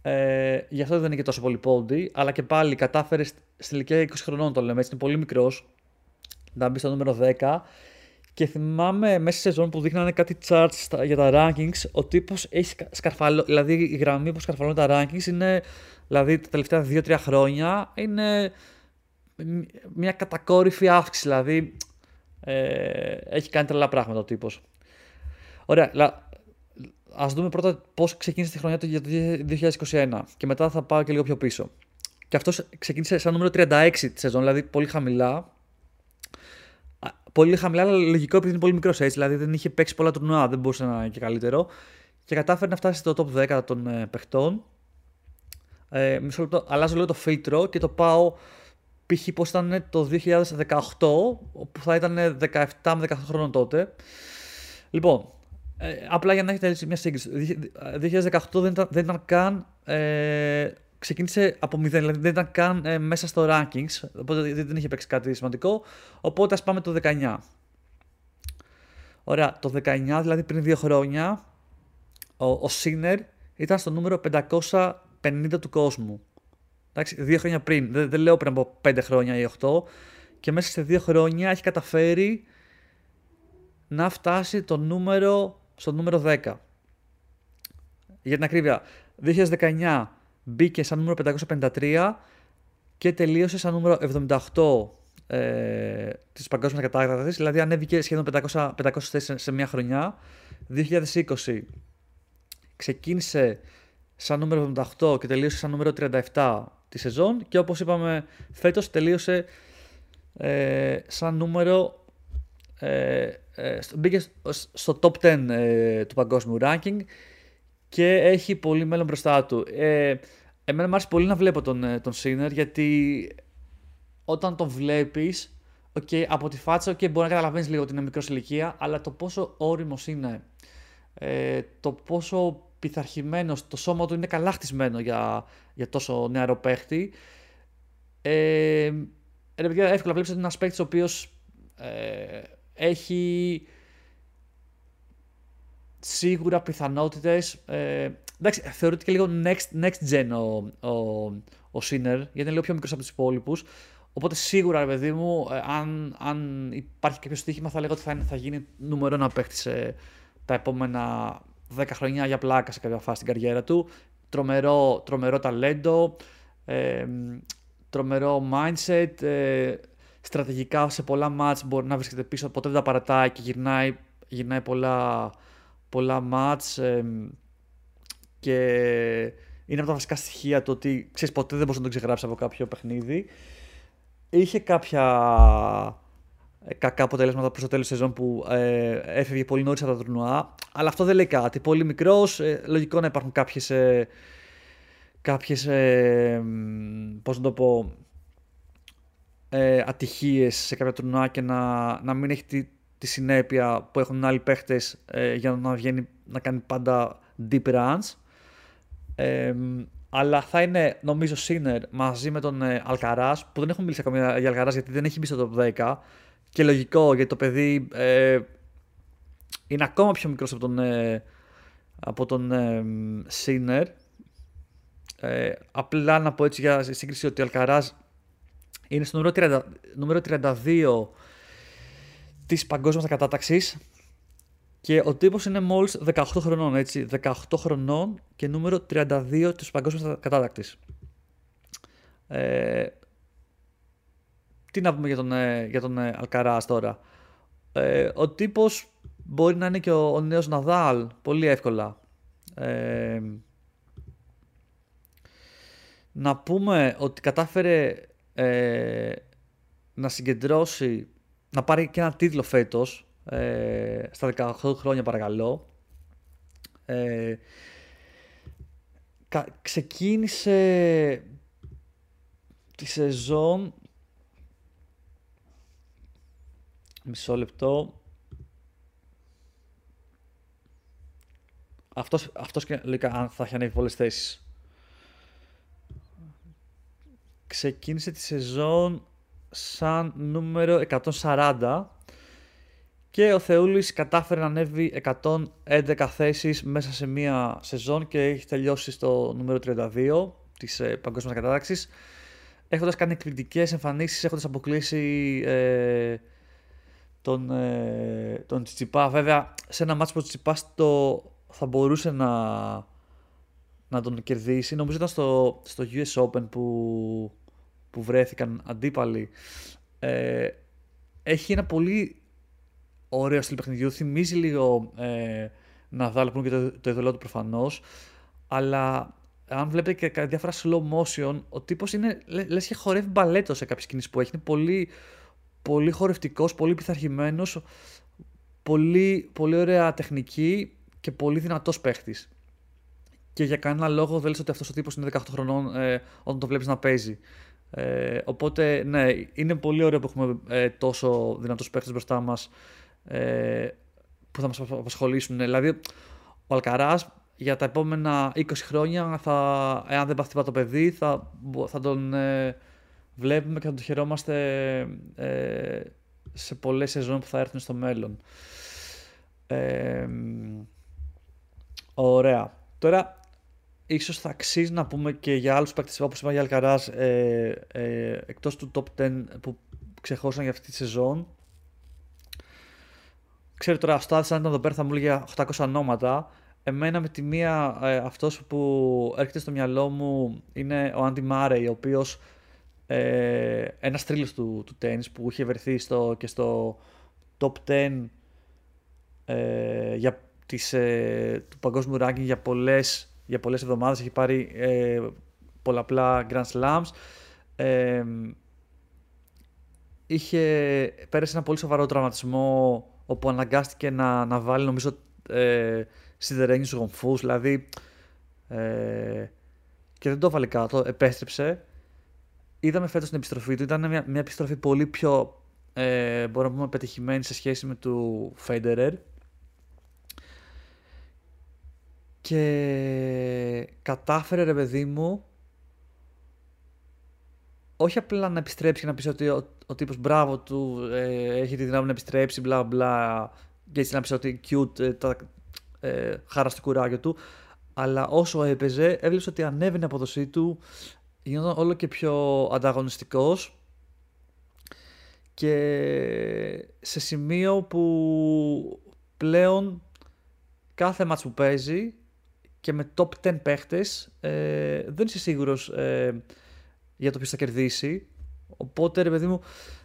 Ε, γι' αυτό δεν είναι και τόσο πολύ πόντι, αλλά και πάλι κατάφερε στην ηλικία 20 χρονών το λέμε, έτσι είναι πολύ μικρός. Να μπει στο νούμερο 10. Και θυμάμαι μέσα στη σεζόν που δείχνανε κάτι charts για τα rankings, ο τύπος έχει σκαρφαλώ. Δηλαδή η γραμμή που σκαρφαλώνει τα rankings είναι. Δηλαδή τα τελευταία 2-3 χρόνια είναι μια κατακόρυφη αύξηση. Δηλαδή ε, έχει κάνει τρελά πράγματα ο τύπος. Ωραία, Α δούμε πρώτα πώς ξεκίνησε τη χρονιά του για το 2021 και μετά θα πάω και λίγο πιο πίσω. Και αυτός ξεκίνησε σαν νούμερο 36 τη σεζόν, δηλαδή πολύ χαμηλά. Πολύ χαμηλά, αλλά λογικό επειδή είναι πολύ μικρός έτσι, δηλαδή δεν είχε παίξει πολλά τουρνουά, δεν μπορούσε να είναι και καλύτερο. Και κατάφερε να φτάσει στο top 10 των ε, παιχτών. Ε, μισό λεπτό, αλλάζω λίγο το φίλτρο και το πάω π.χ. πώς ήταν το 2018, που θα ήταν 17 με 18 χρόνων τότε. Λοιπόν, ε, απλά για να έχετε έτσι μια σύγκριση. 2018 δεν ήταν, δεν ήταν καν. Ε, ξεκίνησε από 0, δηλαδή δεν ήταν καν ε, μέσα στο rankings, οπότε δεν είχε παίξει κάτι σημαντικό. Οπότε ας πάμε το 19. Ωραία, το 19, δηλαδή πριν δύο χρόνια, ο, ο Sinner ήταν στο νούμερο 550 του κόσμου. Εντάξει, δύο χρόνια πριν, δεν, δεν λέω πριν από 5 χρόνια ή 8, και μέσα σε δύο χρόνια έχει καταφέρει να φτάσει το νούμερο, στο νούμερο 10. Για την ακρίβεια, 2019 μπήκε σαν νούμερο 553 και τελείωσε σαν νούμερο 78 ε, της παγκόσμιας κατάταξης, δηλαδή ανέβηκε σχεδόν 500, 500 θέσεις σε μια χρονιά. 2020 ξεκίνησε σαν νούμερο 78 και τελείωσε σαν νούμερο 37 τη σεζόν και όπως είπαμε φέτος τελείωσε ε, σαν νούμερο ε, ε, μπήκε στο top 10 ε, του παγκόσμιου ranking και έχει πολύ μέλλον μπροστά του. Ε, εμένα μου άρεσε πολύ να βλέπω τον, ε, τον Sinner γιατί όταν τον βλέπεις okay, από τη φάτσα okay, μπορεί να καταλαβαίνεις λίγο ότι είναι μικρός ηλικία αλλά το πόσο όριμος είναι ε, το πόσο πειθαρχημένος, το σώμα του είναι καλά χτισμένο για, για τόσο νεαρό παίχτη. Ε, ρε παιδιά, εύκολα βλέπεις ότι είναι ένας παίχτης ο οποίος ε, έχει σίγουρα πιθανότητες ε, εντάξει, θεωρείται και λίγο next, next gen ο, ο, ο Sinner, γιατί είναι λίγο πιο μικρός από τους υπόλοιπους. Οπότε σίγουρα, ρε παιδί μου, ε, αν, αν υπάρχει κάποιο στοίχημα, θα λέγω ότι θα, θα γίνει νούμερο ένα παίχτη σε τα επόμενα 10 χρόνια για πλάκα σε κάποια φάση στην καριέρα του. Τρομερό, τρομερό ταλέντο, ε, τρομερό mindset, ε, στρατηγικά σε πολλά μάτς μπορεί να βρίσκεται πίσω, ποτέ δεν τα παρατάει και γυρνάει, γυρνάει πολλά, πολλά μάτς ε, και είναι από τα βασικά στοιχεία το ότι ξέρεις ποτέ δεν μπορεί να το ξεγράψει από κάποιο παιχνίδι. Είχε κάποια ε, κακά αποτελέσματα προς το τέλος της σεζόν που ε, έφευγε πολύ νωρίς από τα τουρνουά. Αλλά αυτό δεν λέει κάτι. Πολύ μικρός. Ε, λογικό να υπάρχουν κάποιες. Ε, κάποιες, ε, πώς να το πω, ε, ατυχίες σε κάποια τουρνουά και να, να μην έχει τη, τη συνέπεια που έχουν άλλοι παίχτες ε, για να βγαίνει να κάνει πάντα deep runs. Ε, αλλά θα είναι νομίζω Σίνερ μαζί με τον ε, Αλκαράς που δεν έχουμε μιλήσει ακόμη για Αλκαράς γιατί δεν έχει μπει στο top 10 και λογικό γιατί το παιδί ε, είναι ακόμα πιο μικρός από τον, ε, από τον ε, Σίνερ. Ε, απλά να πω έτσι για σύγκριση ότι ο Αλκαράς είναι στο νούμερο, 30, νούμερο 32 της παγκόσμιας κατάταξης και ο τύπος είναι μόλις 18 χρονών, έτσι, 18 χρονών και νούμερο 32 της παγκόσμιας κατάταξης. Ε, τι να πούμε για τον, ε, για τον ε, Αλκαράς τώρα; Ε, ο τύπος μπορεί να είναι και ο, ο νέος Ναδάλ πολύ εύκολα. Ε, να πούμε ότι κατάφερε ε, να συγκεντρώσει, να πάρει και ένα τίτλο φέτος, ε, στα 18 χρόνια παρακαλώ. Ε, ξεκίνησε τη σεζόν Μισό λεπτό. Αυτός, αυτός και αν θα έχει ανέβει πολλές θέσεις. Ξεκίνησε τη σεζόν σαν νούμερο 140 και ο Θεούλης κατάφερε να ανέβει 111 θέσεις μέσα σε μία σεζόν και έχει τελειώσει στο νούμερο 32 της ε, παγκόσμιας κατάταξης έχοντας κάνει εκπληκτικές εμφανίσεις, έχοντας αποκλείσει ε, τον, ε, τον Τσιτσιπά. Βέβαια, σε ένα μάτσο που ο Τσιτσιπάς το, θα μπορούσε να, να τον κερδίσει. Νομίζω ήταν στο, στο US Open που, που βρέθηκαν αντίπαλοι. Ε, έχει ένα πολύ ωραίο στυλ παιχνιδιού. Θυμίζει λίγο ε, Ναδάλ που είναι και το, το ειδωλό του προφανώς. Αλλά αν βλέπετε και διάφορα slow motion, ο τύπος είναι λες και χορεύει μπαλέτο σε κάποιες κινήσεις που έχει. Είναι πολύ, πολύ χορευτικός, πολύ πειθαρχημένος, πολύ, πολύ ωραία τεχνική και πολύ δυνατός παίχτης. Και για κανένα λόγο δεν λες ότι αυτός ο τύπος είναι 18 χρονών ε, όταν το βλέπεις να παίζει. Ε, οπότε, ναι, είναι πολύ ωραίο που έχουμε ε, τόσο δυνατούς παίχτες μπροστά μας ε, που θα μας απασχολήσουν. Δηλαδή, ο Αλκαράς για τα επόμενα 20 χρόνια, θα, εάν δεν πάθει το παιδί, θα, θα τον ε, βλέπουμε και θα τον χαιρόμαστε ε, σε πολλές σεζόν που θα έρθουν στο μέλλον. Ε, ωραία. Τώρα, ίσως θα αξίζει να πούμε και για άλλους παίκτες, όπως είπα για Αλκαράς, ε, ε, εκτός του top 10 που ξεχώσαν για αυτή τη σεζόν. Ξέρω τώρα, ο Στάδης αν ήταν εδώ πέρα θα μου έλεγε 800 ονόματα. Εμένα με τη μία ε, αυτός που έρχεται στο μυαλό μου είναι ο Άντι Μάρεϊ, ο οποίος ε, ένας τρίλος του, του τέννις που είχε βρεθεί στο, και στο top 10 ε, για τις, ε, του παγκόσμιου ranking για πολλές, για πολλές εβδομάδες. Έχει πάρει ε, πολλαπλά Grand Slams. Ε, είχε, πέρασε ένα πολύ σοβαρό τραυματισμό όπου αναγκάστηκε να, να βάλει νομίζω ε, σιδερένιους γομφούς, δηλαδή ε, και δεν το έβαλε κάτω, επέστρεψε. Είδαμε φέτος την επιστροφή του, ήταν μια, μια επιστροφή πολύ πιο ε, μπορούμε να πούμε πετυχημένη σε σχέση με του Φέντερερ. Και κατάφερε ρε παιδί μου όχι απλά να επιστρέψει και να πεις ότι ο, ο τύπος μπράβο του ε, έχει τη δύναμη να επιστρέψει μπλα μπλα και έτσι να πεις ότι cute ε, τα ε, χάρα κουράγιο του. Αλλά όσο έπαιζε έβλεψε ότι ανέβαινε η αποδοσή του γινόταν όλο και πιο ανταγωνιστικός. Και σε σημείο που πλέον κάθε μάτς που παίζει και με top 10 παίχτες ε, δεν είσαι σίγουρος ε, για το ποιος θα κερδίσει. Οπότε ρε παιδί μου,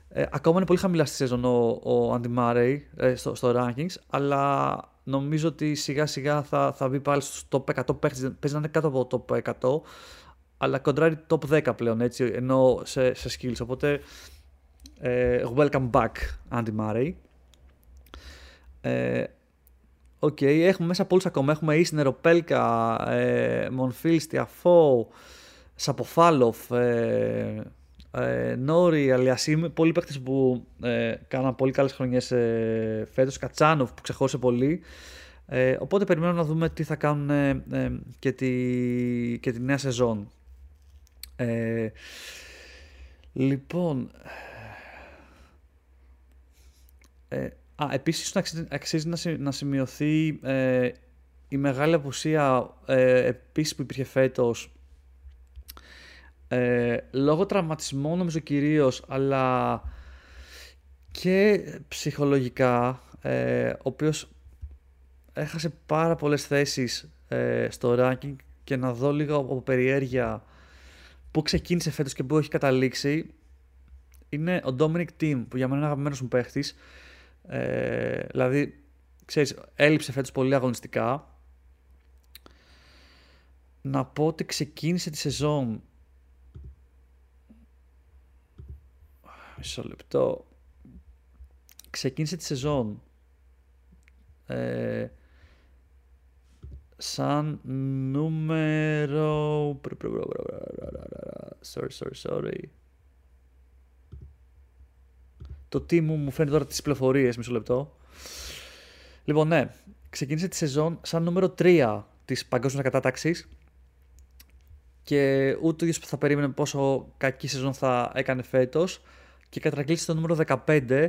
ε, ακόμα είναι πολύ χαμηλά στη σεζόν ο, ο Andy Murray ε, στο, στο rankings, αλλά νομίζω ότι σιγά σιγά θα, θα μπει πάλι στο top 100 παίχτες, παίζει να είναι κάτω από το top 100, αλλά κοντράρει top 10 πλέον έτσι, ενώ σε, σε skills, οπότε ε, welcome back Andy Murray. Ε, OK, okay, έχουμε μέσα πολλούς ακόμα. Έχουμε Ίσνερ, Οπέλκα, ε, Μονφίλ, Τιαφό, Σαποβάλοφ, ε, ε, Νόρι, Αλιασίμ. Πολλοί παίκτες που ε, κάναν πολύ καλές χρονιές ε, φέτος. Χατσάνοφ που ξεχώρισε πολύ. Ε, οπότε περιμένουμε να δούμε τι θα κάνουν ε, ε, και, τη, και τη νέα σεζόν. Ε, λοιπόν... Ε, Α, επίσης αξίζει, να, σημειωθεί ε, η μεγάλη απουσία ε, επίσης που υπήρχε φέτος ε, λόγω τραυματισμών νομίζω κυρίως αλλά και ψυχολογικά ε, ο οποίος έχασε πάρα πολλές θέσεις ε, στο ranking και να δω λίγο από περιέργεια που ξεκίνησε φέτος και που έχει καταλήξει είναι ο Dominic Team που για μένα είναι αγαπημένος μου παίχτης ε, δηλαδή, ξέρεις, έλειψε φέτος πολύ αγωνιστικά. Να πω ότι ξεκίνησε τη σεζόν Μισό λεπτό. Ξεκίνησε τη σεζόν ε, σαν νούμερο... Sorry, sorry, sorry. Το τι μου μου φαίνεται τώρα τις πληροφορίες, μισό λεπτό. Λοιπόν, ναι, ξεκίνησε τη σεζόν σαν νούμερο 3 της παγκόσμιας κατάταξης και ούτε ο ίδιο θα περίμενε πόσο κακή σεζόν θα έκανε φέτος και κατρακλείσει το νούμερο 15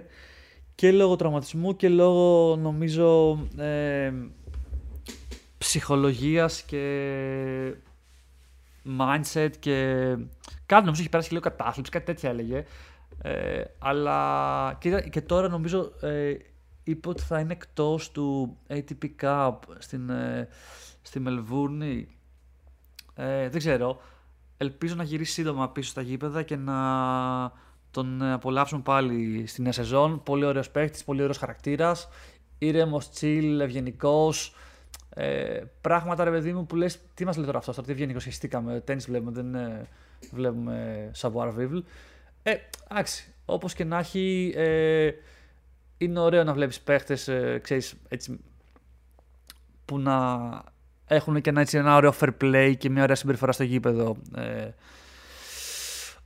και λόγω τραυματισμού και λόγω νομίζω ε, ψυχολογίας και mindset και κάτι νομίζω έχει περάσει και λίγο κατάθλιψη, κάτι τέτοια έλεγε ε, αλλά και, και, τώρα νομίζω ε, είπε ότι θα είναι εκτός του ATP Cup στην, ε, στη Μελβούρνη. Ε, δεν ξέρω. Ελπίζω να γυρίσει σύντομα πίσω στα γήπεδα και να τον απολαύσουν πάλι στην νέα σεζόν. Πολύ ωραίος παίχτης, πολύ ωραίος χαρακτήρας. Ήρεμος, chill, ευγενικός. Ε, πράγματα ρε παιδί μου που λες τι μας λέει τώρα αυτός, τώρα τι ευγενικός χεστήκαμε, τέννις βλέπουμε, δεν ε, βλέπουμε savoir vivre. Ε, εντάξει, όπως και να έχει, ε, είναι ωραίο να βλέπεις παίχτες, ε, ξέρεις, έτσι, που να έχουν και ένα, έτσι, ένα ωραίο fair play και μια ωραία συμπεριφορά στο γήπεδο. Ε,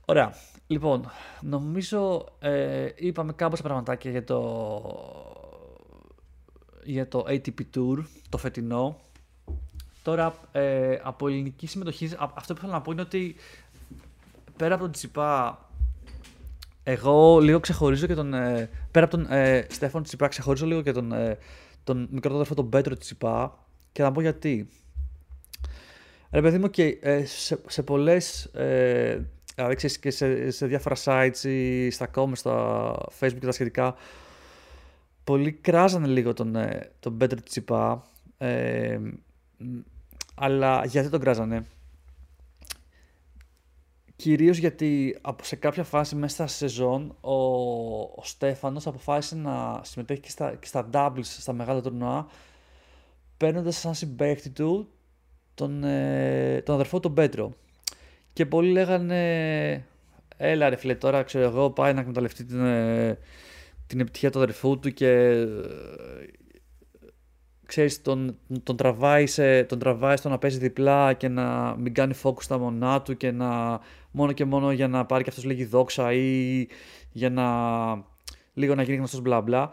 Ωραία. Λοιπόν, νομίζω ε, είπαμε κάμποσα πραγματάκια για το, για το ATP Tour, το φετινό. Τώρα, ε, από ελληνική συμμετοχή, αυτό που θέλω να πω είναι ότι πέρα από τον Τσιπά, εγώ λίγο ξεχωρίζω και τον. Ε, πέρα από τον ε, Στέφανο Τσιπά, ξεχωρίζω λίγο και τον, ε, τον μικρότερο τον Πέτρο Τσιπά και θα πω γιατί. Ρε παιδί μου, και ε, σε, σε πολλές. Ε, δηλαδή, ξέρεις, και σε, σε διάφορα sites ή στα comments, στα facebook και τα σχετικά, πολλοί κράζανε λίγο τον, ε, τον Πέτρο Τσιπά. Ε, αλλά γιατί τον κράζανε; Κυρίως γιατί σε κάποια φάση μέσα στα σεζόν ο, ο Στέφανος αποφάσισε να συμμετέχει και στα, και στα doubles στα μεγάλα τουρνουά παίρνοντας σαν συμπαίχτη του τον, ε, τον αδερφό τον Πέτρο. Και πολλοί λέγανε έλα ρε φίλε τώρα ξέρω εγώ πάει να εκμεταλλευτεί την, ε, την επιτυχία του αδερφού του και ε, ξέρεις, τον, τον, τραβάει σε, τον τραβάει στο να παίζει διπλά και να μην κάνει focus στα μονά του και να μόνο και μόνο για να πάρει και αυτός λίγη δόξα ή για να λίγο να γίνει γνωστός μπλα μπλα.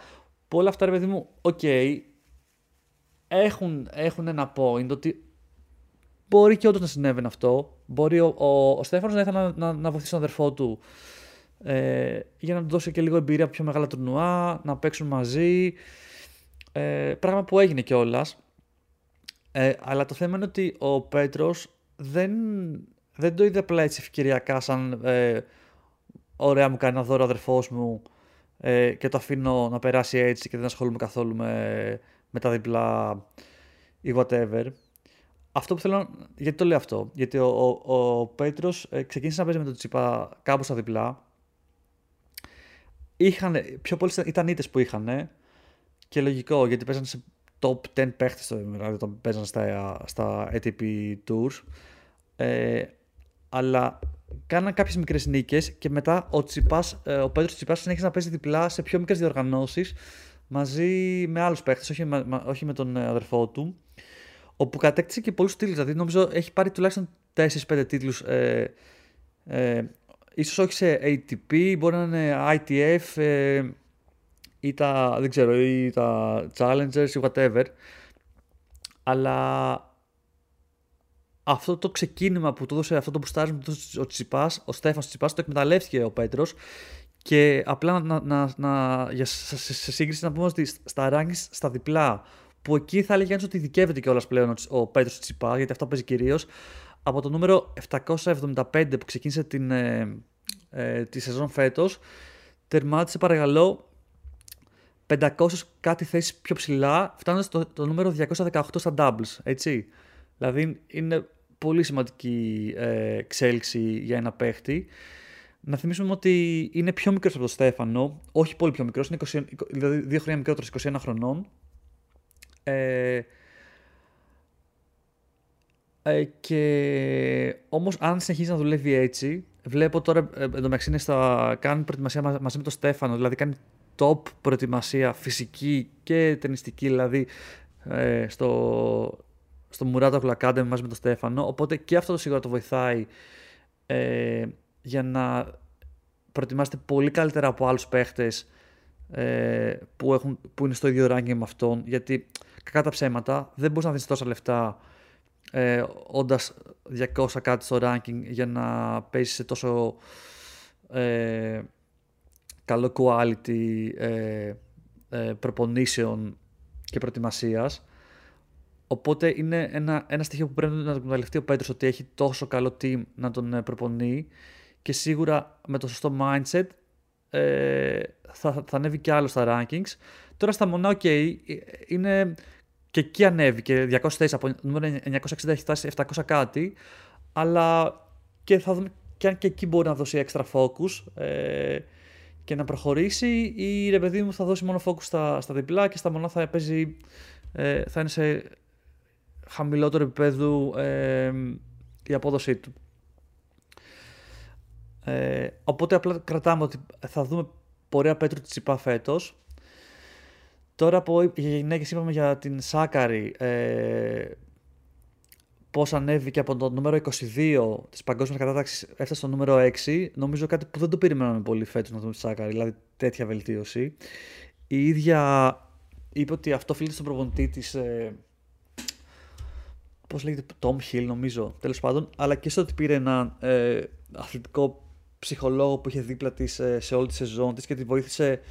Πολλά αυτά ρε παιδί μου, OK, okay, έχουν, έχουν ένα point ότι μπορεί και όντως να συνέβαινε αυτό. Μπορεί ο, ο, ο Στέφανος να ήθελε να, να, να βοηθήσει τον αδερφό του ε, για να του δώσει και λίγο εμπειρία από πιο μεγάλα τουρνουά, να παίξουν μαζί. Ε, πράγμα που έγινε κιόλας. Ε, αλλά το θέμα είναι ότι ο Πέτρος δεν, δεν το είδε απλά έτσι ευκαιριακά σαν ε, ωραία μου κάνει ένα δώρο αδερφός μου ε, και το αφήνω να περάσει έτσι και δεν ασχολούμαι καθόλου με, με τα διπλά ή whatever. Αυτό που θέλω. Γιατί το λέω αυτό. Γιατί ο, ο, ο Πέτρος ε, ξεκίνησε να παίζει με τον Τσιπά κάπου στα διπλά. Είχαν, πιο πολλοί ήταν ήττες που είχαν και λογικό γιατί παίζανε σε top 10 παίχτες δηλαδή όταν παίζανε στα, στα ATP Tours. Ε, αλλά κάναν κάποιες μικρές νίκες και μετά ο, Τσιπάς, ε, ο Πέτρος Τσιπάς συνέχισε να παίζει διπλά σε πιο μικρές διοργανώσεις μαζί με άλλους παίχτες, όχι, με, όχι με τον αδερφό του. Όπου κατέκτησε και πολλούς τίτλους. Δηλαδή, νομίζω έχει πάρει τουλάχιστον 4-5 τίτλους. Ε, ε, ίσως όχι σε ATP, μπορεί να είναι ITF ε, ή τα, δεν ξέρω, ή τα Challengers ή whatever. Αλλά αυτό το ξεκίνημα που του έδωσε αυτό το μπουστάρισμα που του έδωσε ο Τσιπάς, ο Στέφανος Τσιπάς, το εκμεταλλεύτηκε ο Πέτρος και απλά να, να, να, για, σε, σε σύγκριση να πούμε ότι στα rankings στα διπλά, που εκεί θα έλεγε ότι ειδικεύεται κιόλας πλέον ο, ο Πέτρος Τσιπά, γιατί αυτό παίζει κυρίως, από το νούμερο 775 που ξεκίνησε την, ε, ε, τη σεζόν φέτος, τερμάτισε παρακαλώ 500 κάτι θέσεις πιο ψηλά, φτάνοντας το, το νούμερο 218 στα doubles. Έτσι. Δηλαδή είναι πολύ σημαντική ε, εξέλιξη για ένα παίχτη. Να θυμίσουμε ότι είναι πιο μικρός από τον Στέφανο, όχι πολύ πιο μικρός, είναι 20, δηλαδή δύο χρόνια μικρότερος, 21 χρονών. Ε, ε, και όμως αν συνεχίζει να δουλεύει έτσι, βλέπω τώρα ε, εντωμεταξύ είναι στα, κάνει προετοιμασία μαζί με τον Στέφανο, δηλαδή κάνει top προετοιμασία φυσική και ταινιστική, δηλαδή ε, στο, στο Murata Academy μαζί με τον Στέφανο, οπότε και αυτό το σίγουρα το βοηθάει ε, για να προετοιμάσετε πολύ καλύτερα από άλλους παίχτες ε, που, έχουν, που είναι στο ίδιο ranking με αυτόν, γιατί κακά τα ψέματα δεν μπορείς να δεις τόσα λεφτά ε, όντας 200 κάτι στο ranking για να παίζεις σε τόσο ε, καλό quality ε, ε, προπονήσεων και προετοιμασίας. Οπότε είναι ένα, ένα στοιχείο που πρέπει να το εκμεταλλευτεί ο Πέτρος ότι έχει τόσο καλό team να τον ε, προπονεί και σίγουρα με το σωστό mindset ε, θα, θα ανέβει και άλλο στα rankings. Τώρα στα μονά, ok, είναι και εκεί ανέβηκε 200 θέσεις από νούμερο 960 έχει φτάσει 700 κάτι, αλλά και θα δούμε και αν και εκεί μπορεί να δώσει extra focus ε, και να προχωρήσει ή ρε παιδί μου θα δώσει μόνο focus στα, στα διπλά και στα μονά θα παίζει, ε, θα είναι σε χαμηλότερο επίπεδο ε, η απόδοσή του. Ε, οπότε απλά κρατάμε ότι θα δούμε πορεία Πέτρου Τσιπά φέτος. Τώρα από για γυναίκες είπαμε για την Σάκαρη. Ε, πώς ανέβηκε από το νούμερο 22 της παγκόσμιας κατάταξης, έφτασε στο νούμερο 6. Νομίζω κάτι που δεν το περιμέναμε πολύ φέτος να δούμε τη Σάκαρη, δηλαδή τέτοια βελτίωση. Η ίδια είπε ότι αυτό οφείλεται στον προπονητή της. Ε, Πώς λέγεται, Tom Hill, νομίζω, τέλος πάντων, αλλά και στο ότι πήρε ένα ε, αθλητικό ψυχολόγο που είχε δίπλα της ε, σε όλη τη σεζόν της και τη βοήθησε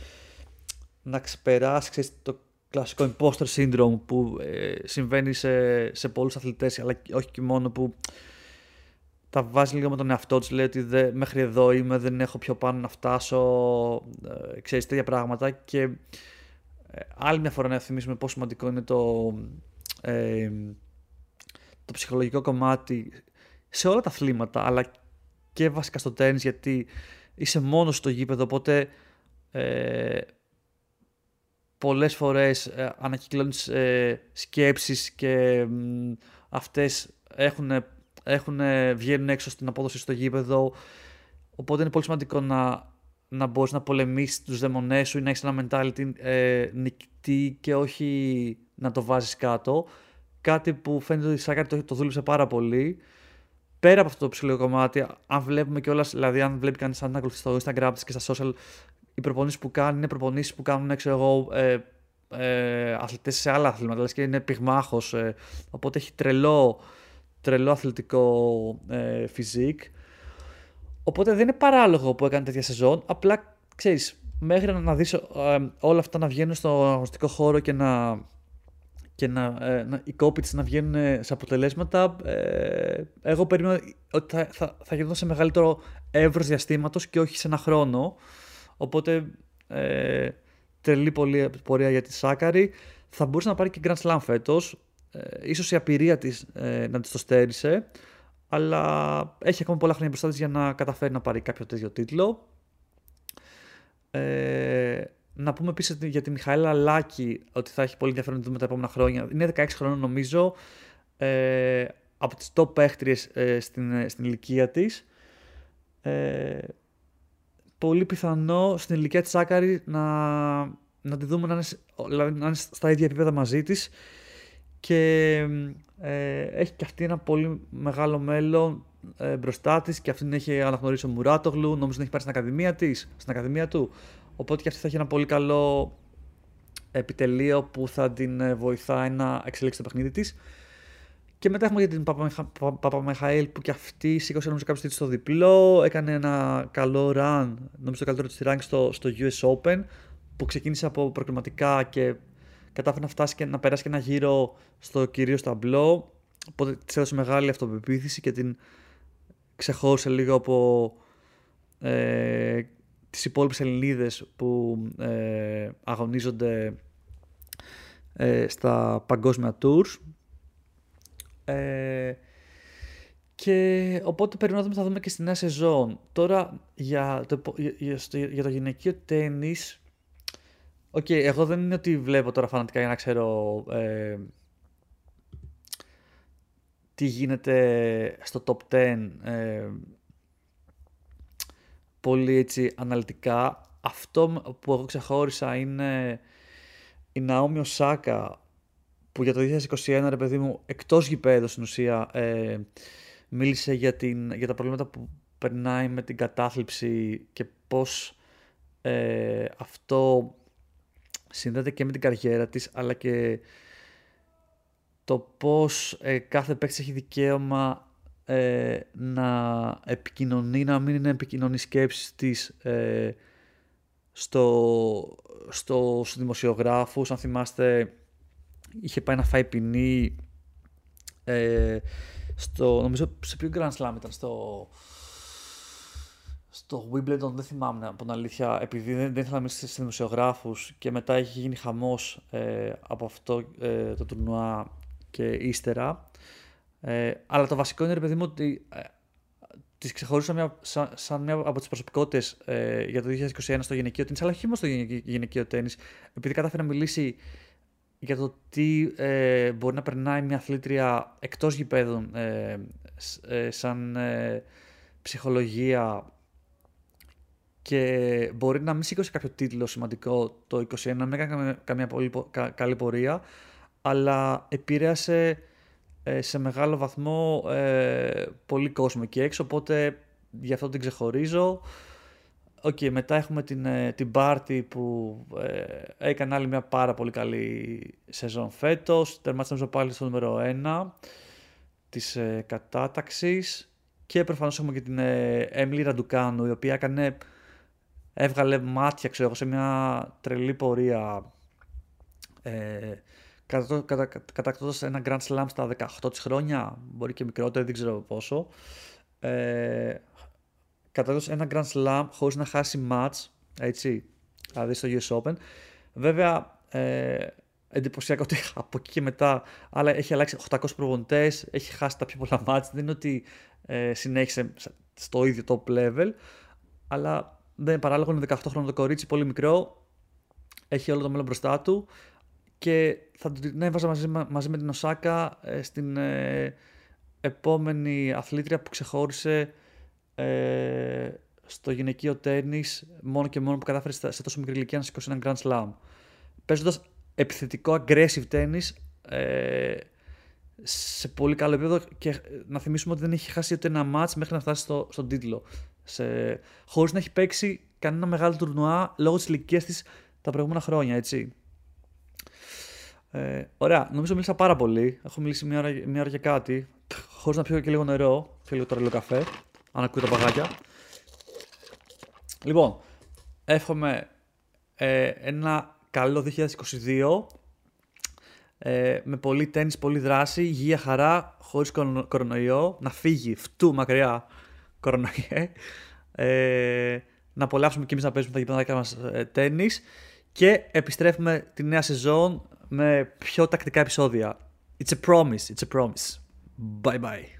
να ξεπεράσει ξέρεις, το κλασικό imposter syndrome που ε, συμβαίνει σε, σε πολλούς αθλητές αλλά όχι και μόνο που τα βάζει λίγο με τον εαυτό τους, λέει ότι δε, μέχρι εδώ είμαι, δεν έχω πιο πάνω να φτάσω, ε, ξέρεις τέτοια πράγματα. Και ε, άλλη μια φορά να θυμίσουμε πόσο σημαντικό είναι το, ε, το ψυχολογικό κομμάτι σε όλα τα αθλήματα αλλά και βασικά στο τέννις γιατί είσαι μόνος στο γήπεδο οπότε ε, πολλές φορές ε, ανακυκλώνεις ε, σκέψεις και ε, αυτές έχουν, έχουν, βγαίνουν έξω στην απόδοση στο γήπεδο. Οπότε είναι πολύ σημαντικό να, να μπορείς να πολεμήσεις τους δαιμονές σου ή να έχεις ένα mentality ε, νικτή και όχι να το βάζεις κάτω. Κάτι που φαίνεται ότι η Σάκαρη το, το δούλεψε πάρα πολύ. Πέρα από αυτό το ψηλό κομμάτι, αν βλέπουμε κιόλας, δηλαδή αν βλέπει κανείς αν ακολουθεί στο Instagram της και στα social, οι προπονήσεις που κάνουν είναι προπονήσεις που κάνουν, ξέρω εγώ, ε, ε, αθλητές σε άλλα αθλήματα, δηλαδή και είναι πυγμάχος. Ε, οπότε έχει τρελό, τρελό αθλητικό ε, φυσικ. Οπότε δεν είναι παράλογο που έκανε τέτοια σεζόν, απλά ξέρεις, μέχρι να δεις ε, όλα αυτά να βγαίνουν στο αγωνιστικό χώρο και να και να, ε, να, οι κόποι της να βγαίνουν ε, σε αποτελέσματα, ε, εγώ περίμενα ότι θα, θα, θα γινόταν σε μεγαλύτερο εύρος διαστήματος και όχι σε ένα χρόνο. Οπότε ε, τρελή πολύ πορεία για τη Σάκαρη. Θα μπορούσε να πάρει και Grand Slam φέτος. Ε, ίσως η απειρία της ε, να της το στέρισε. Αλλά έχει ακόμα πολλά χρόνια μπροστά της για να καταφέρει να πάρει κάποιο τέτοιο τίτλο. Ε, να πούμε επίσης για τη Μιχαήλα Λάκη ότι θα έχει πολύ ενδιαφέρον να δούμε τα επόμενα χρόνια. Είναι 16 χρόνων νομίζω. Ε, από τις top παίχτριες ε, στην, ε, στην ηλικία της. Ε, πολύ πιθανό στην ηλικία της Άκαρη να, να τη δούμε να είναι, δηλαδή, να είναι στα ίδια επίπεδα μαζί της και ε, έχει και αυτή ένα πολύ μεγάλο μέλλον ε, μπροστά της και αυτήν έχει αναγνωρίσει ο Μουράτογλου, νομίζω ότι έχει πάρει στην ακαδημία της, στην ακαδημία του. Οπότε και αυτή θα έχει ένα πολύ καλό επιτελείο που θα την ε, βοηθάει να εξελίξει το παιχνίδι της. Και μετά έχουμε για την Παπαμεχαήλ που και αυτή σήκωσε νομίζω κάποιο στο διπλό. Έκανε ένα καλό run, νομίζω το καλύτερο της rank στο, στο US Open που ξεκίνησε από προκληματικά και κατάφερε να φτάσει και να περάσει και ένα γύρο στο κυρίως ταμπλό. Οπότε της έδωσε μεγάλη αυτοπεποίθηση και την ξεχώρισε λίγο από ε, τις υπόλοιπες Ελληνίδες που ε, αγωνίζονται ε, στα παγκόσμια tours. Ε, και οπότε περιμένουμε θα δούμε και στη νέα σεζόν. Τώρα για το, για, για το γυναικείο τέννις, OK, okay, εγώ δεν είναι ότι βλέπω τώρα φανατικά για να ξέρω ε, τι γίνεται στο top 10 ε, πολύ έτσι αναλυτικά. Αυτό που εγώ ξεχώρισα είναι η Ναόμι Οσάκα που για το 2021 ρε παιδί μου εκτός γηπέδου στην ουσία ε, μίλησε για, την, για τα προβλήματα που περνάει με την κατάθλιψη και πώς ε, αυτό συνδέεται και με την καριέρα της αλλά και το πώς ε, κάθε παίκτης έχει δικαίωμα ε, να επικοινωνεί, να μην είναι επικοινωνεί σκέψεις της ε, στο, στο, στο δημοσιογράφους. Αν θυμάστε, είχε πάει να φάει ποινή ε, στο, νομίζω σε ποιο Grand Slam ήταν, στο, στο Wimbledon, δεν θυμάμαι από την αλήθεια, επειδή δεν, δεν ήθελα να μιλήσει σε δημοσιογράφους και μετά έχει γίνει χαμός ε, από αυτό ε, το τουρνουά και ύστερα. Ε, αλλά το βασικό είναι, ρε παιδί μου, ότι ε, τις ξεχωρίσω μια, σαν, σαν, μια από τις προσωπικότητες ε, για το 2021 στο γυναικείο τέννη, αλλά όχι μόνο στο γυναικείο τέννη, επειδή κατάφερε να μιλήσει για το τι ε, μπορεί να περνάει μια αθλήτρια εκτός γηπέδων ε, ε, σαν ψυχολογία και μπορεί να μην σήκωσε κάποιο τίτλο σημαντικό το 2021, να μην έκανε καμία πολύ καλή πορεία, αλλά επηρέασε ε, σε μεγάλο βαθμό ε, πολύ κόσμο εκεί έξω, οπότε γι' αυτό την ξεχωρίζω. OK, okay, μετά έχουμε την, ε, την Barty που ε, έκανε άλλη μια πάρα πολύ καλή σεζόν φέτος. Τερμάτισε πάλι στο νούμερο 1 της ε, κατάταξης. Και προφανώς έχουμε και την ε, Emily Ραντουκάνου, η οποία έκανε, έβγαλε μάτια ξέρω, σε μια τρελή πορεία ε, κατακτώντας ένα Grand Slam στα 18 της χρόνια, μπορεί και μικρότερο, δεν ξέρω πόσο. Ε, κατακτώντας ένα Grand Slam χωρίς να χάσει match, έτσι, δηλαδή στο US Open. Βέβαια, ε, εντυπωσιακό ότι από εκεί και μετά αλλά έχει αλλάξει 800 προπονητές, έχει χάσει τα πιο πολλά match, δεν είναι ότι ε, συνέχισε στο ίδιο top level, αλλά δεν είναι παράλογο, είναι 18 χρόνια το κορίτσι, πολύ μικρό, έχει όλο το μέλλον μπροστά του και θα την έβαζα μαζί, μαζί με την Οσάκα ε, στην ε, επόμενη αθλήτρια που ξεχώρισε ε, στο γυναικείο τέννις μόνο και μόνο που κατάφερε σε τόσο μικρή ηλικία να σηκώσει έναν Grand Slam. Παίζοντας επιθετικό aggressive tennis ε, σε πολύ καλό επίπεδο και να θυμίσουμε ότι δεν έχει χάσει ούτε ένα match μέχρι να φτάσει στο, στον τίτλο. Σε, χωρίς να έχει παίξει κανένα μεγάλο τουρνουά λόγω της ηλικίας της τα προηγούμενα χρόνια, έτσι. Ε, ωραία, νομίζω μίλησα πάρα πολύ. Έχω μιλήσει μια ώρα, μια ώρα και κάτι. Χωρίς να πιω και λίγο νερό. Πιω λίγο τώρα λίγο καφέ. Αν ακούει τα παγάκια. Λοιπόν, εύχομαι ε, ένα καλό 2022 ε, με πολύ τέννις, πολύ δράση, υγεία, χαρά, χωρίς κορονοϊό, να φύγει φτού μακριά κορονοϊέ, ε, να απολαύσουμε και εμείς να παίζουμε τα γηπεδάκια μας ε, τέννις και επιστρέφουμε τη νέα σεζόν με πιο τακτικά επεισόδια. It's a promise, it's a promise. Bye bye.